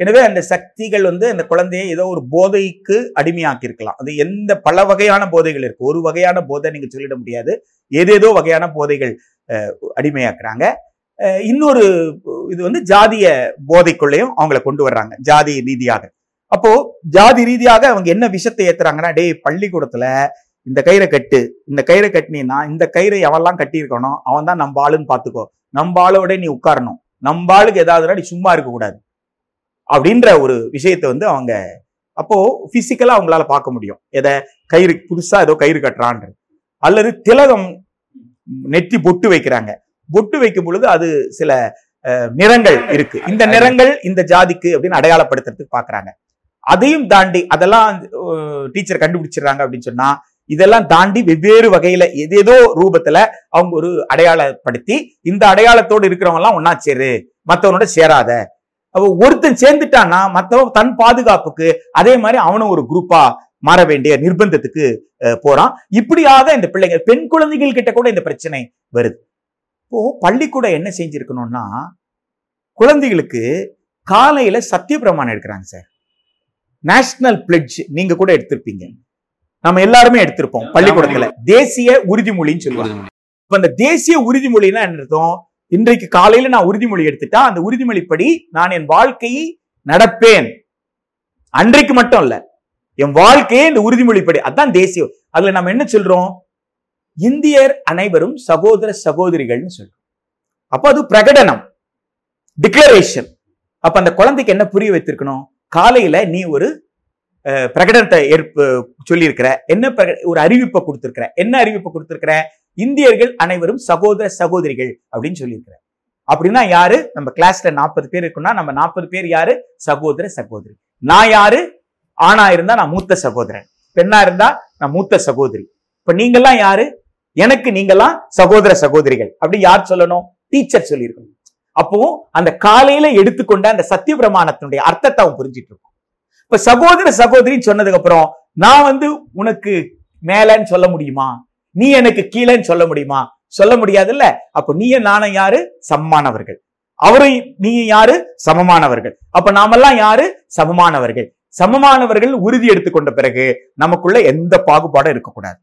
எனவே அந்த சக்திகள் வந்து அந்த குழந்தையை ஏதோ ஒரு போதைக்கு அடிமையாக்கியிருக்கலாம். அது எந்த பல வகையான போதைகள் இருக்கு. ஒரு வகையான போதை நீங்க சொல்லிட முடியாது. ஏதேதோ வகையான போதைகள் அடிமையாக்குறாங்க. இன்னொரு இது வந்து ஜாதிய போதைக்குள்ளேயும் அவங்கள கொண்டு வர்றாங்க. ஜாதி ரீதியாக. அப்போ ஜாதி ரீதியாக அவங்க என்ன விஷத்தை ஏத்துறாங்கன்னா டேய் பள்ளிக்கூடத்துல இந்த கயிறை கட்டு. இந்த கயிறை கட்டினீன்னா இந்த கயிறை எவெல்லாம் கட்டியிருக்கணும் அவன் தான் நம்ம ஆளுன்னு பாத்துக்கோ. நம்ம ஆளோட நீ உட்காரணும். நம்ம ஆளுக்கு ஏதாவதுனா நீ சும்மா இருக்கக்கூடாது. அப்படின்ற ஒரு விஷயத்தை வந்து அவங்க அப்போ பிசிக்கலா அவங்களால பார்க்க முடியும். எதை? கயிறு புதுசா ஏதோ கயிறு கட்டுறான்றது அல்லது திலகம் நெற்றி பொட்டு வைக்கிறாங்க. பொட்டு வைக்கும் பொழுது அது சில நிறங்கள் இருக்கு. இந்த நிறங்கள் இந்த ஜாதிக்கு அப்படின்னு அடையாளப்படுத்துறதுக்கு பாக்குறாங்க. அதையும் தாண்டி அதெல்லாம் டீச்சர் கண்டுபிடிச்சிடுறாங்க அப்படின்னு சொன்னா இதெல்லாம் தாண்டி வெவ்வேறு வகையில ஏதேதோ ரூபத்துல அவங்க ஒரு அடையாளப்படுத்தி இந்த அடையாளத்தோடு இருக்கிறவங்க எல்லாம் ஒன்னா சேரு. மற்றவனோட சேராத. ஒருத்தன் சேர்ந்துட்டான்னா மத்தவன் தன் பாதுகாப்புக்கு அதே மாதிரி அவனும் ஒரு குரூப்பா மாற வேண்டிய நிர்பந்தத்துக்கு போறான். இப்படியாக இந்த பிள்ளைங்க பெண் குழந்தைகள் கிட்ட கூட இந்த பிரச்சனை வருது. இப்போ பள்ளிக்கூடம் என்ன செஞ்சிருக்கணும்னா குழந்தைகளுக்கு காலையில சத்திய பிரமாணம் எடுக்கிறாங்க சார். நேஷனல் பிளட்ஜ் நீங்க கூட எடுத்திருப்பீங்க. நம்ம எல்லாருமே எடுத்திருப்போம் பள்ளிக்கூடத்துல. தேசிய உறுதிமொழின்னு சொல்லுவாங்க. இப்ப அந்த தேசிய உறுதிமொழின்னா என்ன அர்த்தம்? இன்றைக்கு காலையில நான் உறுதிமொழி எடுத்துட்டா அந்த உறுதிமொழிப்படி நான் என் வாழ்க்கையை நடப்பேன். அன்றைக்கு மட்டும் இல்ல என் வாழ்க்கையே இந்த உறுதிமொழிப்படி அதான் தேசியம். அதுல நம்ம என்ன சொல்றோம்? இந்தியர் அனைவரும் சகோதர சகோதரிகள்னு சொல்றோம். அப்ப அது பிரகடனம் டிக்ளரேஷன் அப்ப அந்த குழந்தைக்கு என்ன புரிய வைத்திருக்கணும்? காலையில நீ ஒரு பிரகடனத்தை ஏற்ப சொல்லியிருக்கிற. என்ன பிரக- ஒரு அறிவிப்பை கொடுத்திருக்கிற. என்ன அறிவிப்பை கொடுத்திருக்கிற? இந்தியர்கள் அனைவரும் சகோதர சகோதரிகள் அப்படின்னு சொல்லியிருக்கிறார். அப்படின்னா யாரு? நம்ம கிளாஸ்ல நாற்பது பேர் இருக்குன்னா நம்ம நாற்பது பேர் யாரு? சகோதர சகோதரி. நான் யாரு? ஆணா இருந்தா நான் மூத்த சகோதரன். பெண்ணா இருந்தா நான் மூத்த சகோதரி. இப்ப நீங்கெல்லாம் யாரு? எனக்கு நீங்கெல்லாம் சகோதர சகோதரிகள். அப்படி யார் சொல்லணும்? டீச்சர் சொல்லியிருக்கணும். அப்போ அந்த காலையில எடுத்துக்கொண்ட அந்த சத்திய பிரமாணத்தினுடைய அர்த்தத்தை அவன் புரிஞ்சிட்டு இருக்கும் இப்ப சகோதர சகோதரின்னு சொன்னதுக்கு அப்புறம் நான் வந்து உனக்கு மேலன்னு சொல்ல முடியுமா? நீ எனக்கு கீழேன்னு சொல்ல முடியுமா? சொல்ல முடியாதுல்ல. அப்ப நீயும் நானும் யாரு? சமமானவர்கள். அவரும் நீ யாரு? சமமானவர்கள். அப்ப நாமெல்லாம் யாரு? சமமானவர்கள். சமமானவர்கள் உறுதி எடுத்துக்கொண்ட பிறகு நமக்குள்ள எந்த பாகுபாடும் இருக்கக்கூடாது.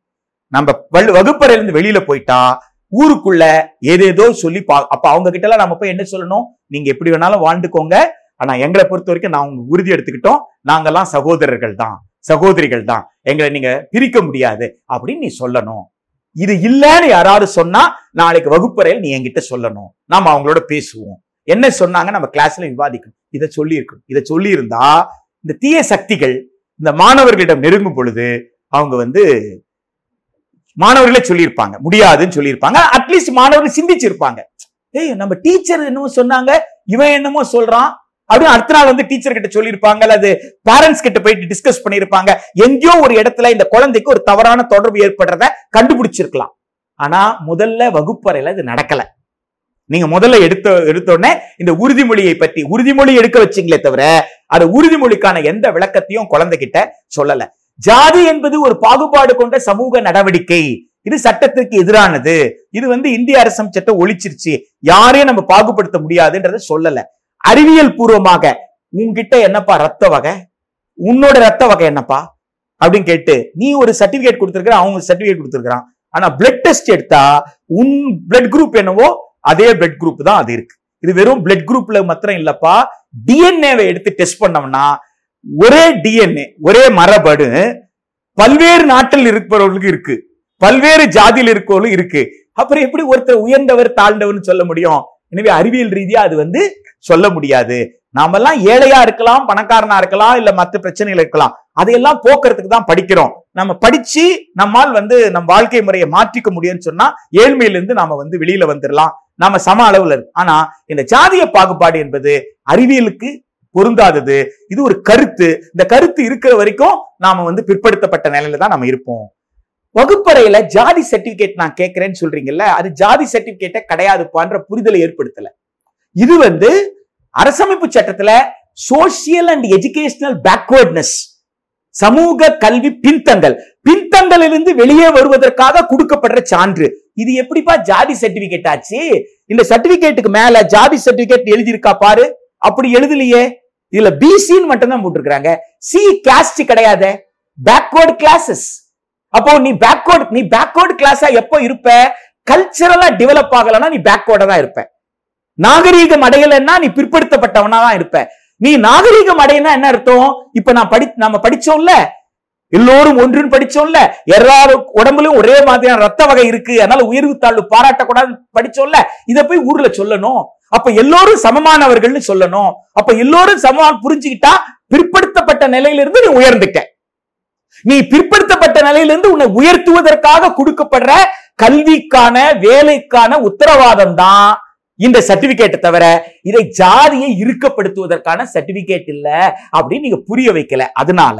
நம்ம வள்ளு- வகுப்பறையிலிருந்து வெளியில போயிட்டா ஊருக்குள்ள ஏதேதோ சொல்லி பா அப்ப அவங்க கிட்ட எல்லாம் நம்ம போய் என்ன சொல்லணும்? நீங்க எப்படி வேணாலும் வாழ்ந்துக்கோங்க. ஆனா எங்களை பொறுத்த வரைக்கும் நான் உங்க உறுதி எடுத்துக்கிட்டோம். நாங்கெல்லாம் சகோதரர்கள் தான். சகோதரிகள் தான். எங்களை நீங்க பிரிக்க முடியாது. அப்படின்னு நீ சொல்லணும். இது இல்லைன்னு யாராவது சொன்னா நாளைக்கு வகுப்பறையில் நீ என்கிட்ட சொல்லணும். நாம அவங்களோட பேசுவோம். என்ன சொன்னாங்க? நம்ம கிளாஸ்ல விவாதிக்கணும். இதை சொல்லியிருக்கணும். இதை சொல்லியிருந்தா இந்த தீய சக்திகள் இந்த மாணவர்களிடம் நெருங்கும் பொழுது அவங்க வந்து மாணவர்களே சொல்லியிருப்பாங்க. முடியாதுன்னு சொல்லியிருப்பாங்க. அட்லீஸ்ட் மாணவர்கள் சிந்திச்சிருப்பாங்க. ஏய் நம்ம டீச்சர் என்னமோ சொன்னாங்க. இவன் என்னமோ சொல்றான். அப்படின்னு அடுத்த நாள் வந்து டீச்சர் கிட்ட சொல்லியிருப்பாங்க அல்லது பேரண்ட்ஸ் கிட்ட போயிட்டு டிஸ்கஸ் பண்ணியிருப்பாங்க. எங்கேயோ ஒரு இடத்துல இந்த குழந்தைக்கு ஒரு தவறான தொடர்பு ஏற்படுறத கண்டுபிடிச்சிருக்கலாம். ஆனா முதல்ல வகுப்பறையில இது நடக்கல. நீங்க முதல்ல எடுத்த எடுத்த உடனே இந்த உறுதிமொழியை பத்தி உறுதிமொழி எடுக்க வச்சீங்களே தவிர அது உறுதிமொழிக்கான எந்த விளக்கத்தையும் குழந்தைகிட்ட சொல்லல. ஜாதி என்பது ஒரு பாகுபாடு கொண்ட சமூக நடவடிக்கை. இது சட்டத்திற்கு எதிரானது. இது வந்து இந்திய அரசம் சட்டம் ஒழிச்சிருச்சு. யாரையும் நம்ம பாகுபடுத்த முடியாதுன்றத சொல்லல. அறிவியல் பூர்வமாக உன்கிட்ட என்னப்பா ரத்த வகை? உன்னோட ரத்த வகை என்னப்பா? அப்படின்னு கேட்டு நீ ஒரு சர்டிபிகேட் கொடுத்துருக்குற அவங்க சர்டிபிகேட் கொடுத்துருக்கான் ஆனா பிளட் டெஸ்ட் எடுத்தா உன் பிளட் குரூப் என்னவோ அதே பிளட் குரூப் தான் அது இருக்கு. இது வெறும் பிளட் குரூப்ல மாத்திரம் இல்லப்பா. டிஎன்ஏவை எடுத்து டெஸ்ட் பண்ணோம்னா ஒரே டிஎன்ஏ ஒரே மரபணு பல்வேறு நாட்டில் இருப்பவர்களுக்கு இருக்கு. பல்வேறு ஜாதியில் இருக்கவர்களும் இருக்கு. அப்புறம் எப்படி ஒருத்தர் உயர்ந்தவர் தாழ்ந்தவர்னு சொல்ல முடியும்? எனவே அறிவியல் ரீதியா அது வந்து சொல்ல முடியாது. நாமெல்லாம் ஏழையா இருக்கலாம் பணக்காரனா இருக்கலாம் இல்ல மற்ற பிரச்சனைகள் இருக்கலாம். அதையெல்லாம் போக்குறதுக்கு தான் படிக்கிறோம். நம்ம படிச்சு நம்மால் வந்து நம் வாழ்க்கை முறையை மாற்றிக்க முடியும்னு சொன்னா ஏழ்மையிலிருந்து நாம வந்து வெளியில வந்துடலாம் நாம சம அளவுல இருக்கு ஆனா இந்த ஜாதிய பாகுபாடு என்பது அறிவியலுக்கு பொருந்தாதது. இது ஒரு கருத்து. இந்த கருத்து இருக்கிற வரைக்கும் நாம வந்து பிற்படுத்தப்பட்ட நிலையில தான் நம்ம இருப்போம். வகுப்பறையில ஜாதி சர்டிபிகேட் நான் கேட்கிறேன்னு சொல்றீங்கல்ல அது ஜாதி சர்டிபிகேட்டை கிடையாதுப்பான்ற புரிதலை ஏற்படுத்தல. இது வந்து அரசமைப்பு சட்டத்துல சோசியல் அண்ட் எஜுகேஷனல் பேக்வர்ட்னஸ் சமூக கல்வி பின்தங்கல் இருந்து வெளியே வருவதற்காக கொடுக்கப்படுற சான்று. இது எப்படிப்பா ஜாதி சர்டிபிகேட் ஆச்சு? இந்த சர்டிபிகேட்டுக்கு மேல ஜாதி சர்டிபிகேட் எழுதியிருக்கா பாரு. அப்படி எழுதலையே. இதுல பிசின்னு மட்டும் தான் போட்டிருக்காங்க சி கேஸ்ட் கிடையாது. பேக்வர்ட் கிளாஸஸ் அப்போ நீ பேக்வர்ட் நீ பேக்வர்ட் கிளாஸா எப்போ இருப்ப? கல்ச்சரலா டெவலப் ஆகலன்னா நீ பேக்வேர்டா தான் இருப்ப. நாகரீகம் அடையலைன்னா நீ பிற்படுத்தப்பட்டவனா தான் இருப்ப. நீ நாகரீகம் அடையினா என்ன அர்த்தம்? இப்ப நான் படி நம்ம படிச்சோம்ல? எல்லோரும் ஒன்றுன்னு படிச்சோம்ல? எல்லாரு உடம்புலயும் ஒரே மாதிரியான ரத்த வகை இருக்கு. அதனால உயர்வு தாழ்வு பாராட்டக்கூடாது படிச்சோம்ல? இத போய் ஊர்ல சொல்லணும். அப்ப எல்லோரும் சமமானவர்கள்னு சொல்லணும். அப்ப எல்லோரும் சமமான புரிஞ்சுக்கிட்டா பிற்படுத்தப்பட்ட நிலையிலிருந்து நீ உயர்ந்துட்ட. நீ பிற்படுத்தப்பட்ட நிலையிலிருந்து உன்னை உயர்த்துவதற்காக கொடுக்கப்படுற கல்விக்கான வேலைக்கான உத்தரவாதம் தான் இந்த சர்டிபிகேட்டை தவிர இதை ஜாதியை இறுக்கப்படுத்துவதற்கான சர்டிபிகேட் இல்ல அப்படின்னு நீங்க புரிய வைக்கல. அதனால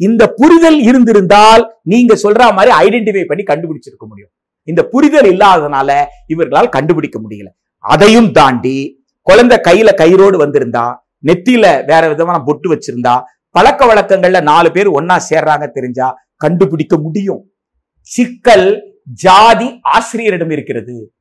இந்த புரிதல் இருந்திருந்தால் நீங்க சொல்ற மாதிரி ஐடென்டிஃபை பண்ணி கண்டுபிடிச்சிருக்க முடியும். இந்த புரிதல் இல்லாததுனால இவர்களால் கண்டுபிடிக்க முடியல. அதையும் தாண்டி குழந்தை கையில கயிறோடு வந்திருந்தா நெத்தியில வேற விதமான பொட்டு வச்சிருந்தா பழக்க வழக்கங்கள்ல நாலு பேர் ஒன்னா சேர்றாங்க தெரிஞ்சா கண்டுபிடிக்க முடியும். சிக்கல் ஜாதி ஆசிரியரிடம் இருக்கிறது.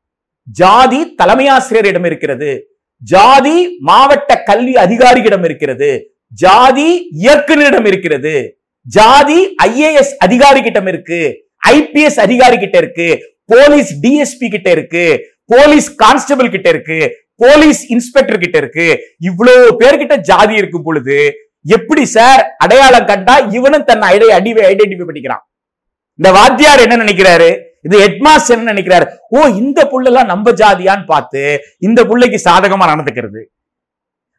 ஜாதி தலைமை ஆசிரியரிடம் இருக்கிறது. ஜாதி மாவட்ட கல்வி அதிகாரியிடம் இருக்கிறது. ஜாதி இயக்குநரிடம் இருக்கிறது. ஜாதி ஐஏஎஸ் அதிகாரி கிட்ட இருக்கு. ஐபிஎஸ் அதிகாரி கிட்ட இருக்கு. போலீஸ் டிஎஸ்பி கிட்ட இருக்கு. போலீஸ் கான்ஸ்டபிள் கிட்ட இருக்கு. போலீஸ் இன்ஸ்பெக்டர் கிட்ட இருக்கு. இவ்வளவு பேர்கிட்ட ஜாதி இருக்கும் பொழுது எப்படி சார் அடையாளம் கண்டா இவனும் தன்னை ஐடி ஐடென்டிஃபை பண்ணிக்கிறான். இந்த வாத்தியார் என்ன நினைக்கிறாரு? இது ஹெட்மாஸ்டர் என்ன நினைக்கிறாரு? ஓ இந்த புள்ளெல்லாம் நம்ம ஜாதியான்னு பார்த்து இந்த புள்ளைக்கு சாதகமா நடந்துக்கிறது.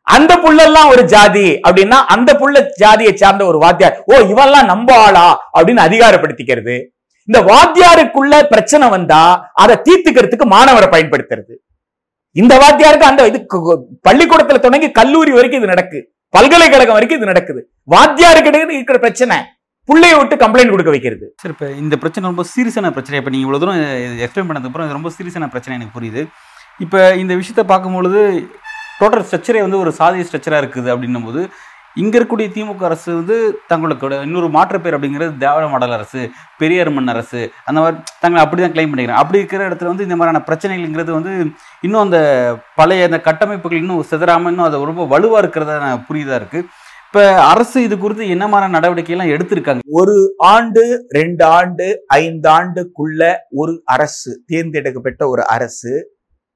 அந்த புள்ளெல்லாம் ஒரு ஜாதி அப்படின்னா அந்த புள்ள ஜாதியை சார்ந்த ஒரு வாத்தியார். ஓ இவெல்லாம் நம்ம ஆளா அப்படின்னு அதிகாரப்படுத்திக்கிறது. இந்த வாத்தியாருக்குள்ள பிரச்சனை வந்தா அதை தீர்த்துக்கிறதுக்கு மாணவரை பயன்படுத்துறது. இந்த வாத்தியாருக்கு அந்த இது பள்ளிக்கூடத்துல தொடங்கி கல்லூரி வரைக்கும் இது நடக்கு. பல்கலைக்கழகம் வரைக்கும் இது நடக்குது. வாத்தியாருக்கு இருக்கிற பிரச்சனை பிள்ளைய விட்டு கம்ப்ளைண்ட் கொடுக்க வைக்கிறது. சரி இப்போ இந்த பிரச்சனை ரொம்ப சீரியஸான பிரச்சனை. இப்போ நீங்கள் இவ்வளோ தூரம் எக்ஸ்பிளைன் பண்ணதுக்கப்புறம் இது ரொம்ப சீரியஸான பிரச்சனை எனக்கு புரியுது. இப்போ இந்த விஷயத்தை பார்க்கும்பொழுது டோட்டல் ஸ்ட்ரக்சரே வந்து ஒரு சாதிய ஸ்ட்ரக்சராக இருக்குது அப்படின்னும் போது இங்கே இருக்கக்கூடிய திமுக அரசு வந்து தங்களுக்கு இன்னொரு மாற்று பேர் அப்படிங்கிறது திராவிட மாடல் அரசு பெரியார் மண் அரசு அந்த மாதிரி தங்களை அப்படி தான் கிளைம் பண்ணிக்கிறாங்க. அப்படி இருக்கிற இடத்துல வந்து இந்த மாதிரியான பிரச்சனைகள்ங்கிறது வந்து இன்னும் அந்த பழைய அந்த கட்டமைப்புகள் இன்னும் சிதறாமல் இன்னும் அது ரொம்ப வலுவாக இருக்கிறதா நான் இருக்குது இப்போ அரசு இது குறித்து என்ன மாதிரியான நடவடிக்கையெல்லாம் எடுத்திருக்காங்க? ஒரு ஆண்டு ரெண்டு ஆண்டு ஐந்து ஆண்டுக்குள்ள ஒரு அரசு தேர்ந்தெடுக்கப்பட்ட ஒரு அரசு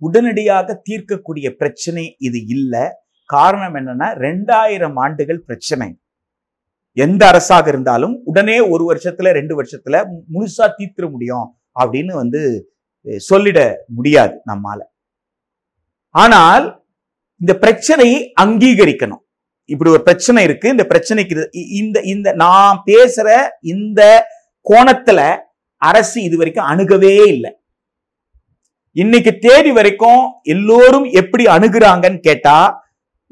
உடனடியாக தீர்க்கக்கூடிய பிரச்சனை இது இல்லை. காரணம் என்னன்னா ரெண்டாயிரம் ஆண்டுகள் பிரச்சனை. எந்த அரசாக இருந்தாலும் உடனே ஒரு வருஷத்துல ரெண்டு வருஷத்துல முழுசா தீர்த்திட முடியும் அப்படின்னு வந்து சொல்லிட முடியாது நம்மால. ஆனால் இந்த பிரச்சனையை அங்கீகரிக்கணும். இப்படி ஒரு பிரச்சனை இருக்கு. இந்த பிரச்சனைக்கு இந்த இந்த நான் பேசுற இந்த கோணத்துல அரசு இது வரைக்கும் அணுகவே இல்லை. இன்னைக்கு தேதி வரைக்கும் எல்லோரும் எப்படி அணுகுறாங்கன்னு கேட்டா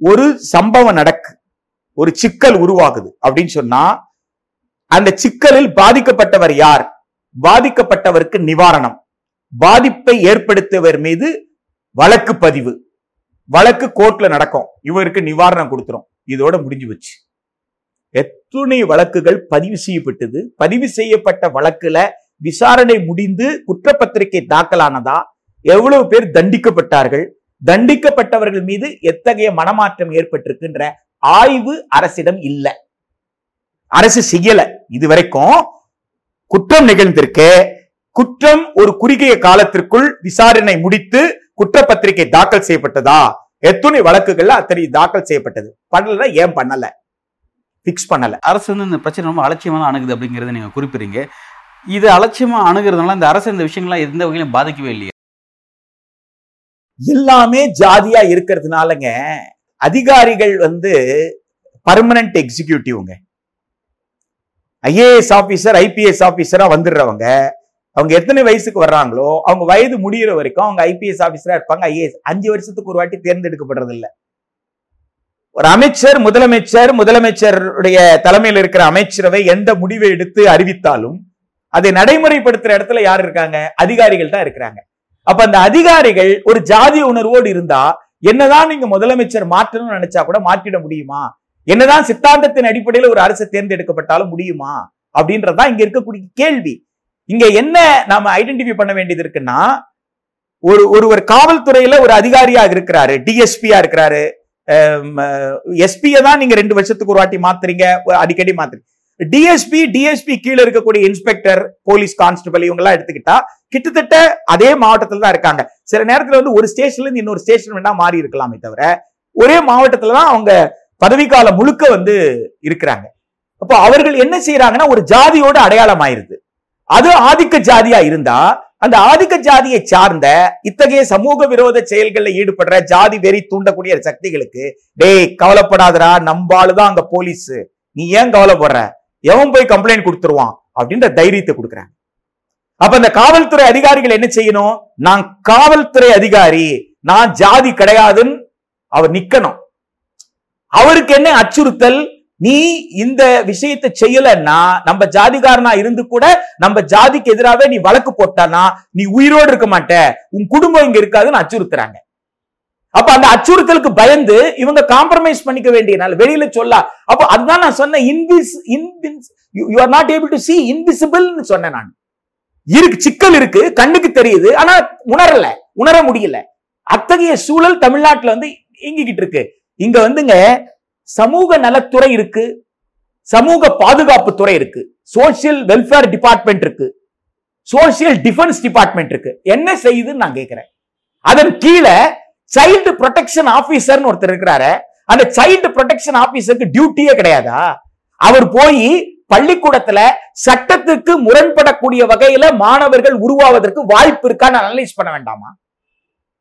ஒரு சம்பவம் நடக்கு. ஒரு சிக்கல் உருவாகுது அப்படின்னு சொன்னா அந்த சிக்கலில் பாதிக்கப்பட்டவர் யார்? பாதிக்கப்பட்டவருக்கு நிவாரணம். பாதிப்பை ஏற்படுத்தியவர் மீது வழக்கு பதிவு. வழக்கு கோர்ட்ல நடக்கும். இவருக்கு நிவாரணம் கொடுத்துரும். இதோட முடிஞ்சு வச்சு எத்துணை வழக்குகள் பதிவு செய்யப்பட்டது. பதிவு செய்யப்பட்ட வழக்குல விசாரணை முடிந்து குற்றப்பத்திரிகை தாக்கலானதா? எவ்வளவு பேர் தண்டிக்கப்பட்டார்கள்? தண்டிக்கப்பட்டவர்கள் மீது எத்தகைய மனமாற்றம் ஏற்பட்டிருக்குன்ற ஆய்வு அரசிடம் இல்ல. அரசு செய்யல. இதுவரைக்கும் குற்றம் நிகழ்ந்திருக்கு. குற்றம் ஒரு குறுகிய காலத்திற்குள் விசாரணை முடித்து குற்றப்பத்திரிகை தாக்கல் செய்யப்பட்டதா? எத்துணை வழக்குகள்ல அத்தனை தாக்கல் செய்யப்பட்டது? பண்ணல ஏன் பண்ணல? பிக்ஸ் பண்ணல. அரசு வந்து இந்த பிரச்சனை ரொம்ப அலட்சியமா அணுகுது அப்படிங்கறத நீங்க குறிப்பிடுறீங்க. இது அலட்சியமா அணுகிறதுனால இந்த அரசு இந்த விஷயங்கள்லாம் எந்த வகையிலும் பாதிக்கவே இல்லையா. எல்லாமே ஜாதியா இருக்கிறதுனாலங்க அதிகாரிகள் வந்து பர்மனன்ட் எக்ஸிகியூட்டிவ்ங்க ஐஏஎஸ் ஆபீசர் ஐபிஎஸ் ஆபீசரா வந்துடுறவங்க. அவங்க எத்தனை வயசுக்கு வர்றாங்களோ அவங்க வயது முடிகிற வரைக்கும் அவங்க ஐபிஎஸ் ஆபீசரா இருப்பாங்க. ஐஏஎஸ் அஞ்சு வருஷத்துக்கு ஒரு வாட்டி தேர்ந்தெடுக்கப்படுறது இல்லை ஒரு அமைச்சர் முதலமைச்சர் முதலமைச்சருடைய தலைமையில் இருக்கிற அமைச்சரவை எந்த முடிவை எடுத்து அறிவித்தாலும் அதை நடைமுறைப்படுத்துற இடத்துல யார் இருக்காங்க? அதிகாரிகள் தான் இருக்கிறாங்க. அப்ப அந்த அதிகாரிகள் ஒரு ஜாதி உணர்வோடு இருந்தா என்னதான் நீங்க முதலமைச்சர் மாற்றணும்னு நினைச்சா கூட மாற்றிட முடியுமா? என்னதான் சித்தாந்தத்தின் அடிப்படையில் ஒரு அரசு தேர்ந்தெடுக்கப்பட்டாலும் முடியுமா? அப்படின்றதுதான் இங்க இருக்கக்கூடிய கேள்வி. இங்க என்ன நாம ஐடென்டிஃபை பண்ண வேண்டியது இருக்குன்னா ஒரு ஒருவர் காவல்துறையில ஒரு அதிகாரியாக இருக்கிறாரு டிஎஸ்பியா இருக்கிறாரு எஸ்பியை தான் நீங்க ரெண்டு வருஷத்துக்கு ஒரு வாட்டி மாத்துறீங்க அடிக்கடி மாத்துறீங்க. டிஎஸ்பி டிஎஸ்பி கீழே இருக்கக்கூடிய இன்ஸ்பெக்டர் போலீஸ் கான்ஸ்டபிள் இவங்க எல்லாம் எடுத்துக்கிட்டா கிட்டத்தட்ட அதே மாவட்டத்தில் தான் இருக்காங்க. சில நேரத்துல வந்து ஒரு ஸ்டேஷன்ல இருந்து இன்னொரு ஸ்டேஷன் வேணா மாறி இருக்கலாமே தவிர ஒரே மாவட்டத்துல தான் அவங்க பதவிக்காலம் முழுக்க வந்து இருக்கிறாங்க. அப்போ அவர்கள் என்ன செய்யறாங்கன்னா ஒரு ஜாதியோட அடையாளம் ஆயிருது. அது ஆதிக்க ஜாதியா இருந்தா அந்த ஆதிக்க ஜாதியை சார்ந்த இத்தகைய சமூக விரோத செயல்களில் ஈடுபடுற ஜாதி வெறி தூண்டக்கூடிய சக்திகளுக்கு டேய் கவலைப்படாதடா நம்பாளுதான் அங்க போலீஸ் நீ ஏன் கவலைப்படுற? எவன் போய் கம்ப்ளைண்ட் கொடுத்துருவான் அப்படின்ற தைரியத்தை கொடுக்குறாங்க அப்ப அந்த காவல்துறை அதிகாரிகள் என்ன செய்யணும்? நான் காவல்துறை அதிகாரி நான் ஜாதி கிடையாதுன்னு அவர் நிக்கணும். அவருக்கு என்ன அச்சுறுத்தல்? நீ இந்த விஷயத்தை செய்யலன்னா நம்ம ஜாதிகாரனா இருந்து கூட நம்ம ஜாதிக்கு எதிராகவே நீ வழக்கு போட்டானா நீ உயிரோடு இருக்க மாட்ட உன் குடும்பம் இங்க இருக்காதுன்னு அச்சுறுத்துறாங்க. அப்ப அந்த அச்சுறுத்தலுக்கு பயந்து இவங்க காம்ப்ரமைஸ் பண்ணிக்க வேண்டிய நாள் வெளியில சொல்ல. அப்போ அதுதான் நான் சொன்னேன் இன்விஸ் இன்வின்ஸ் you are not able to see இன்விசிபிள்னு சொன்னேன் நான். இருக்கு சிக்கல் இருக்கு கண்ணுக்கு தெரியுது ஆனா உணரல உணர முடியல. அத்தகைய சூழல் தமிழ்நாட்டுல வந்து இயங்கிக்கிட்டு இருக்கு. இங்க வந்துங்க சமூக நலத்துறை இருக்கு சமூக பாதுகாப்பு துறை இருக்கு சோசியல் வெல்ஃபேர் டிபார்ட்மெண்ட் இருக்கு சோசியல் டிஃபென்ஸ் டிபார்ட்மெண்ட் இருக்கு. என்ன செய்யுதுன்னு நான் கேட்கிறேன் அதன் கீழே சைல்டு ப்ரொடெக்ஷன் ஆபீசர்னு ஒருத்தர் இருக்கிறாரு. அந்த சைல்டு ப்ரொடெக்ஷன் ஆபீசருக்கு டியூட்டியே கிடையாதா? அவர் போய் பள்ளிக்கூடத்துல சட்டத்துக்கு முரண்படக்கூடிய வகையில மாணவர்கள் உருவாவதற்கு வாய்ப்பு இருக்கான்னு அனலைஸ் பண்ண வேண்டாமா?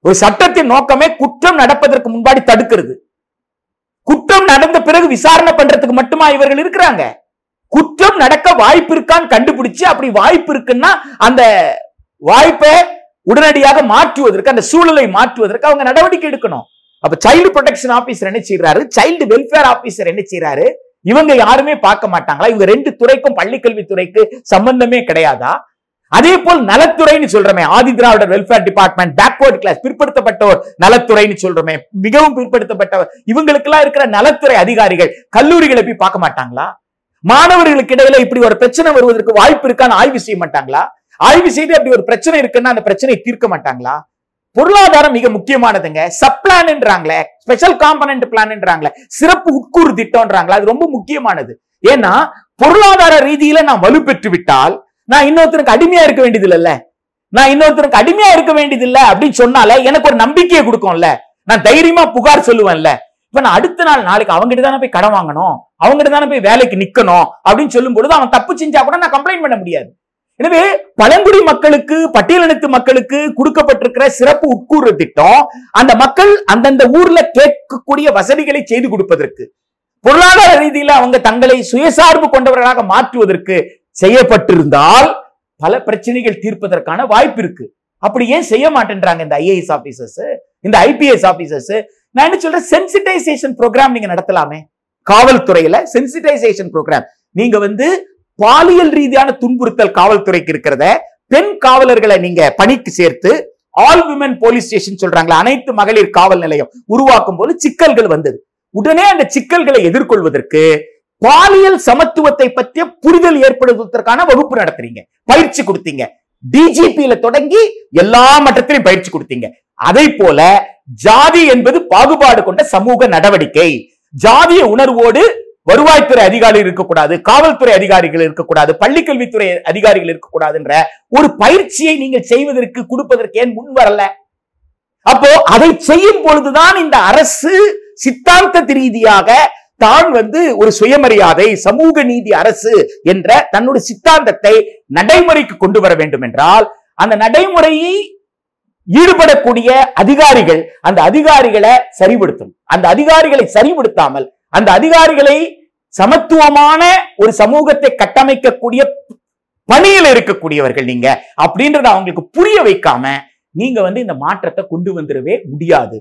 ஒரு சட்டத்தின் நோக்கமே குற்றம் நடப்பதற்கு முன்பாடி தடுக்கிறது. குற்றம் நடந்த பிறகு விசாரணை பண்றதுக்கு மட்டுமா இவர்கள் இருக்கிறாங்க? குற்றம் நடக்க வாய்ப்பு இருக்கான்னு கண்டுபிடிச்சு அப்படி வாய்ப்பு இருக்குன்னா அந்த வாய்ப்பை உடனடியாக மாற்றுவதற்கு அந்த சூழலை மாற்றுவதற்கு அவங்க நடவடிக்கை எடுக்கணும். அப்ப சைல்டு ப்ரொடெக்ஷன் ஆபீசர் என்ன செய்யறாரு சைல்டு வெல்ஃபேர் ஆபீசர் என்ன செய்யறாரு இவங்க யாருமே பார்க்க மாட்டாங்களா? இவங்க ரெண்டு துறைக்கும் பள்ளிக்கல்வித்துறைக்கு சம்பந்தமே கிடையாதா? அதே போல் நலத்துறைன்னு சொல்றமே Adi Dravidar welfare department backward class பிற்படுத்தப்பட்டோர் நலத்துறைன்னு சொல்றமே மிகவும் பிற்படுத்தப்பட்டவர். இவங்களுக்கெல்லாம் இருக்கிற நலத்துறை அதிகாரிகள் கல்லூரிகளை போய் பார்க்க மாட்டாங்களா? மாணவர்களுக்கு இடையில இப்படி ஒரு பிரச்சனை வருவதற்கு வாய்ப்பு இருக்கான்னு ஆய்வு செய்ய மாட்டாங்களா? ஆய்வு செய்து அப்படி ஒரு பிரச்சனை இருக்குன்னா அந்த பிரச்சனையை தீர்க்க மாட்டாங்களா? பொருளாதாரம் மிக முக்கியமானதுங்க. சப்ளான்ன்றாங்களே ஸ்பெஷல் காம்பனன்ட் பிளான்ன்றாங்களே சிறப்பு உட்கூறு திட்டம்ன்றாங்களே. அது ரொம்ப முக்கியமானது. ஏன்னா பொருளாதார ரீதியில நான் வலுப்பெற்று விட்டால் நான் இன்னொருத்தருக்கு அடிமையா இருக்க வேண்டியது இல்லைல்ல நான் இன்னொருத்தருக்கு அடிமையா இருக்க வேண்டியது இல்லை அப்படின்னு சொன்னால எனக்கு ஒரு நம்பிக்கையை கொடுக்கும்ல. நான் தைரியமா புகார் சொல்லுவேன்ல. இப்ப நான் அடுத்த நாள் நாளைக்கு அவங்ககிட்ட தானே போய் கடன் வாங்கணும். அவங்ககிட்ட தானே போய் வேலைக்கு நிக்கணும் அப்படின்னு சொல்லும் பொழுது அவன் தப்பு செஞ்சா கூட நான் கம்ப்ளைண்ட் பண்ண முடியாது. எனவே பழங்குடி மக்களுக்கு பட்டியலினத்து மக்களுக்கு கொடுக்கப்பட்டிருக்கிற சிறப்பு உட்கூறு திட்டம் அந்த மக்கள் அந்தந்த ஊர்ல கேட்கக்கூடிய வசதிகளை செய்து கொடுப்பதற்கு பொருளாதார ரீதியில அவங்க தங்களை சுயசார்பு கொண்டவர்களாக மாற்றுவதற்கு செய்யப்பட்டிருந்தால் பல பிரச்சனைகள் தீர்ப்பதற்கான வாய்ப்பு இருக்கு. அப்படி ஏன் செய்ய மாட்டேன்றாங்க இந்த ஐஏஎஸ் ஆபீசர்ஸ் இந்த ஐபிஎஸ் ஆபீசர்ஸ் நான் என்ன சொல்றேன்? சென்சிட்டைசேஷன் ப்ரோக்ராம் நீங்க நடத்தலாமே. காவல்துறையில சென்சிட்டைசேஷன் ப்ரோக்ராம் நீங்க வந்து பாலியல் ரீதியான துன்புறுத்தல் காவல்துறைக்கு இருக்கிறத பெண் காவலர்களை நீங்க பணிக்கு சேர்த்து ஆல் விமன் போலீஸ் ஸ்டேஷன் சொல்றாங்களா அனைத்து மகளிர் காவல் நிலையம் உருவாக்கும் போது சிக்கல்கள் வந்தது. உடனே அந்த சிக்கல்களை எதிர்கொள்வதற்கு பாலியல் சமத்துவத்தை பற்றிய புரிதல் ஏற்படுவதற்கான வகுப்பு நடத்துறீங்க. பயிற்சி கொடுத்தீங்க. டிஜிபியில தொடங்கி எல்லா மட்டத்திலையும் பயிற்சி கொடுத்தீங்க. அதை போல ஜாதி என்பது பாகுபாடு கொண்ட சமூக நடவடிக்கை. ஜாதிய உணர்வோடு வருவாய்த்துறை அதிகாரிகள் இருக்கக்கூடாது காவல்துறை அதிகாரிகள் இருக்கக்கூடாது பள்ளிக்கல்வித்துறை அதிகாரிகள் இருக்கக்கூடாதுன்ற ஒரு பயிற்சியை நீங்கள் செய்வதற்கு கொடுப்பதற்கு ஏன் முன் வரல? அப்போ அதை செய்யும் பொழுதுதான் இந்த அரசு சித்தாந்த ரீதியாக தான் வந்து ஒரு சுயமரியாதை சமூக நீதி அரசு என்ற தன்னுடைய சித்தாந்தத்தை நடைமுறைக்கு கொண்டு வர வேண்டும் என்றால் அந்த நடைமுறையை ஈடுபடக்கூடிய அதிகாரிகள் அந்த அதிகாரிகளை சரிபடுத்தும் அந்த அதிகாரிகளை சரிபடுத்தாமல் அந்த அதிகாரிகளை சமத்துவமான ஒரு சமூகத்தை கட்டமைக்கக்கூடிய பணியில் இருக்கக்கூடியவர்கள் நீங்க அப்படின்றத அவங்களுக்கு புரிய வைக்காம நீங்க வந்து இந்த மாற்றத்தை கொண்டு வந்துடவே முடியாது.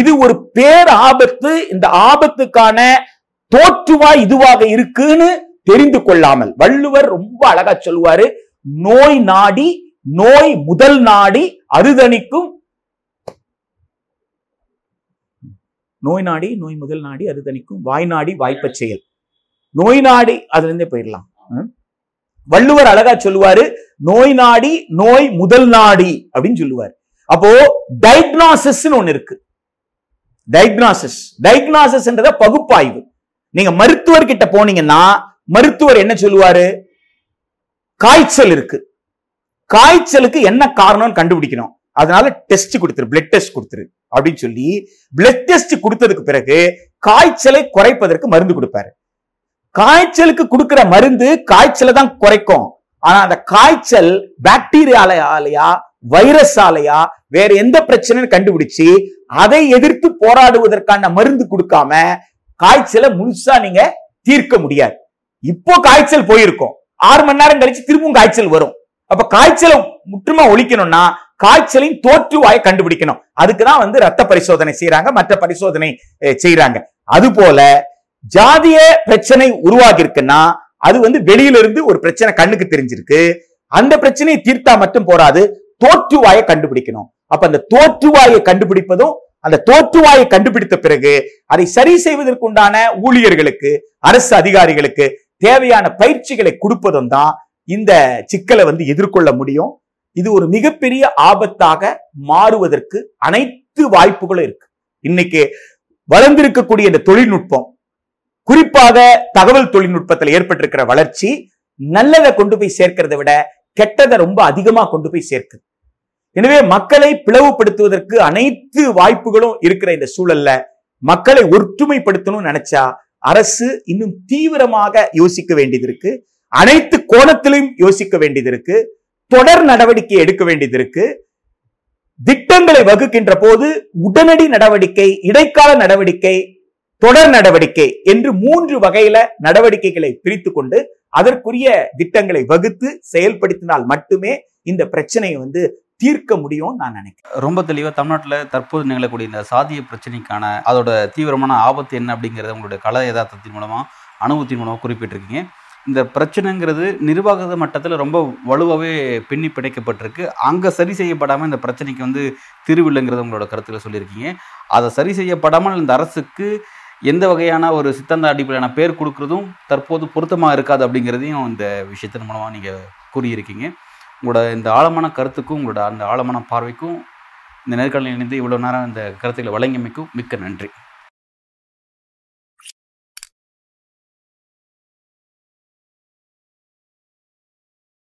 இது ஒரு பேர் ஆபத்து இந்த ஆபத்துக்கான தோற்றுவா இதுவாக இருக்குன்னு தெரிந்து கொள்ளாமல். வள்ளுவர் ரொம்ப அழகா சொல்லுவாரு நோய் நாடி நோய் முதல் நாடி அருதணிக்கும் நோய் நாடி நோய் முதல் நாடி அருதணிக்கும். வாய் நாடி வாய்ப்பச் செயல். நோய் நாடி அதுல இருந்தே போயிடலாம். ம்? வள்ளுவர் அழகா சொல்லுவாரு நோய் நாடி நோய் முதல் நாடி அப்படின்னு சொல்லுவார். அப்போ டயக்னாசிஸ் ஒண்ணு இருக்கு. டயக்னாசிஸ் டயக்னாசிஸ்ன்றத பகுப்பாய்வு. நீங்க மருத்துவர்கிட்ட போனீங்கன்னா மருத்துவர் என்ன சொல்லுவாரு? காய்ச்சல் இருக்கு. காய்ச்சலுக்கு என்ன காரணம்னு கண்டுபிடிக்கணும். அதனால டெஸ்ட் கொடுத்துரு பிளட் டெஸ்ட் கொடுத்துரு அப்படின்னு சொல்லி பிளட் டெஸ்ட் கொடுத்ததுக்கு பிறகு காய்ச்சலை குறைப்பதற்கு மருந்து கொடுப்பாரு. காய்ச்சலுக்கு கொடுக்கிற மருந்து காய்ச்சலை தான் குறைக்கும். ஆனா அந்த காய்ச்சல் பாக்டீரியாலையா வைரஸ் ஆலையா வேற எந்த பிரச்சனையும் கண்டுபிடிச்சு அதை எதிர்த்து போராடுவதற்கான மருந்து கொடுக்காம காய்ச்சலை முழுசா நீங்க தீர்க்க முடியாது. இப்போ காய்ச்சல் போயிருக்கும். ஆறு மணி நேரம் கழிச்சு திரும்பவும் காய்ச்சல் வரும். அப்ப காய்ச்சலை முற்றுமா ஒழிக்கணும்னா காய்ச்சலின் தோற்றுவாயை கண்டுபிடிக்கணும். அதுக்குதான் வந்து ரத்த பரிசோதனை செய்யறாங்க மற்ற பரிசோதனை செய்யறாங்க அது போல ஜாதிய பிரச்சனை உருவாகி இருக்குன்னா அது வந்து வெளியில இருந்து ஒரு பிரச்சனை கண்ணுக்கு தெரிஞ்சிருக்கு. அந்த பிரச்சனையை தீர்த்தா மட்டும் போராது தோற்றுவாயை கண்டுபிடிக்கணும். அப்ப அந்த தோற்றுவாயை கண்டுபிடிப்பதும் அந்த தோற்றுவாயை கண்டுபிடித்த பிறகு அதை சரி செய்வதற்குண்டான ஊழியர்களுக்கு அரசு அதிகாரிகளுக்கு தேவையான பயிற்சிகளை கொடுப்பதும் தான் இந்த சிக்கலை வந்து எதிர்கொள்ள முடியும். இது ஒரு மிகப்பெரிய ஆபத்தாக மாறுவதற்கு அனைத்து வாய்ப்புகளும் இருக்கு. இன்னைக்கு வளர்ந்திருக்கக்கூடிய இந்த தொழில்நுட்பம் குறிப்பாக தகவல் தொழில்நுட்பத்தில் ஏற்பட்டிருக்கிற வளர்ச்சி நல்லதை கொண்டு போய் சேர்க்கிறத விட கெட்டதை ரொம்ப அதிகமா கொண்டு போய் சேர்க்குது. எனவே மக்களை பிளவுபடுத்துவதற்கு அனைத்து வாய்ப்புகளும் இருக்கிற இந்த சூழல்ல மக்களை ஒற்றுமைப்படுத்தணும்னு நினைச்சா அரசு இன்னும் தீவிரமாக யோசிக்க வேண்டியது இருக்கு. அனைத்து கோணத்திலையும் யோசிக்க வேண்டியது இருக்கு. தொடர் நடவடிக்கை எடுக்க வேண்டியது இருக்கு. திட்டங்களை வகுக்கின்ற போது உடனடி நடவடிக்கை இடைக்கால நடவடிக்கை தொடர் நடவடிக்கை என்று மூன்று வகையில நடவடிக்கைகளை பிரித்து கொண்டு அதற்குரிய திட்டங்களை வகுத்து செயல்படுத்தினால் மட்டுமே இந்த பிரச்சனையை வந்து தீர்க்க முடியும் நான் நினைக்கிறேன். ரொம்ப தெளிவாக தமிழ்நாட்டில் தற்போது நிகழக்கூடிய இந்த சாதிய பிரச்சனைக்கான அதோட தீவிரமான ஆபத்து என்ன அப்படிங்கிறத உங்களுடைய கல யதார்த்தத்தின் மூலமாக அனுபவத்தின் மூலமாக குறிப்பிட்டிருக்கீங்க. இந்த பிரச்சனைங்கிறது நிர்வாக மட்டத்தில் ரொம்ப வலுவாகவே பின்னி பிணைக்கப்பட்டிருக்கு. அங்கே சரி செய்யப்படாமல் இந்த பிரச்சனைக்கு வந்து திருவில்லைங்கிறது உங்களோட கருத்தில் சொல்லியிருக்கீங்க. அதை சரி செய்யப்படாமல் இந்த அரசுக்கு எந்த வகையான ஒரு சித்தாந்த அடிப்படையான பேர் கொடுக்குறதும் தற்போது பொருத்தமாக இருக்காது அப்படிங்கிறதையும் இந்த விஷயத்தின் மூலமாக நீங்கள் கூறியிருக்கீங்க. உங்களோட இந்த ஆழமான கருத்துக்கும் உங்களோட அந்த ஆழமான பார்வைக்கும் இந்த நேர்காணலில் இணைந்து இவ்வளோ நேரம் இந்த கருத்துக்களை வழங்கியமைக்கும் மிக்க நன்றி.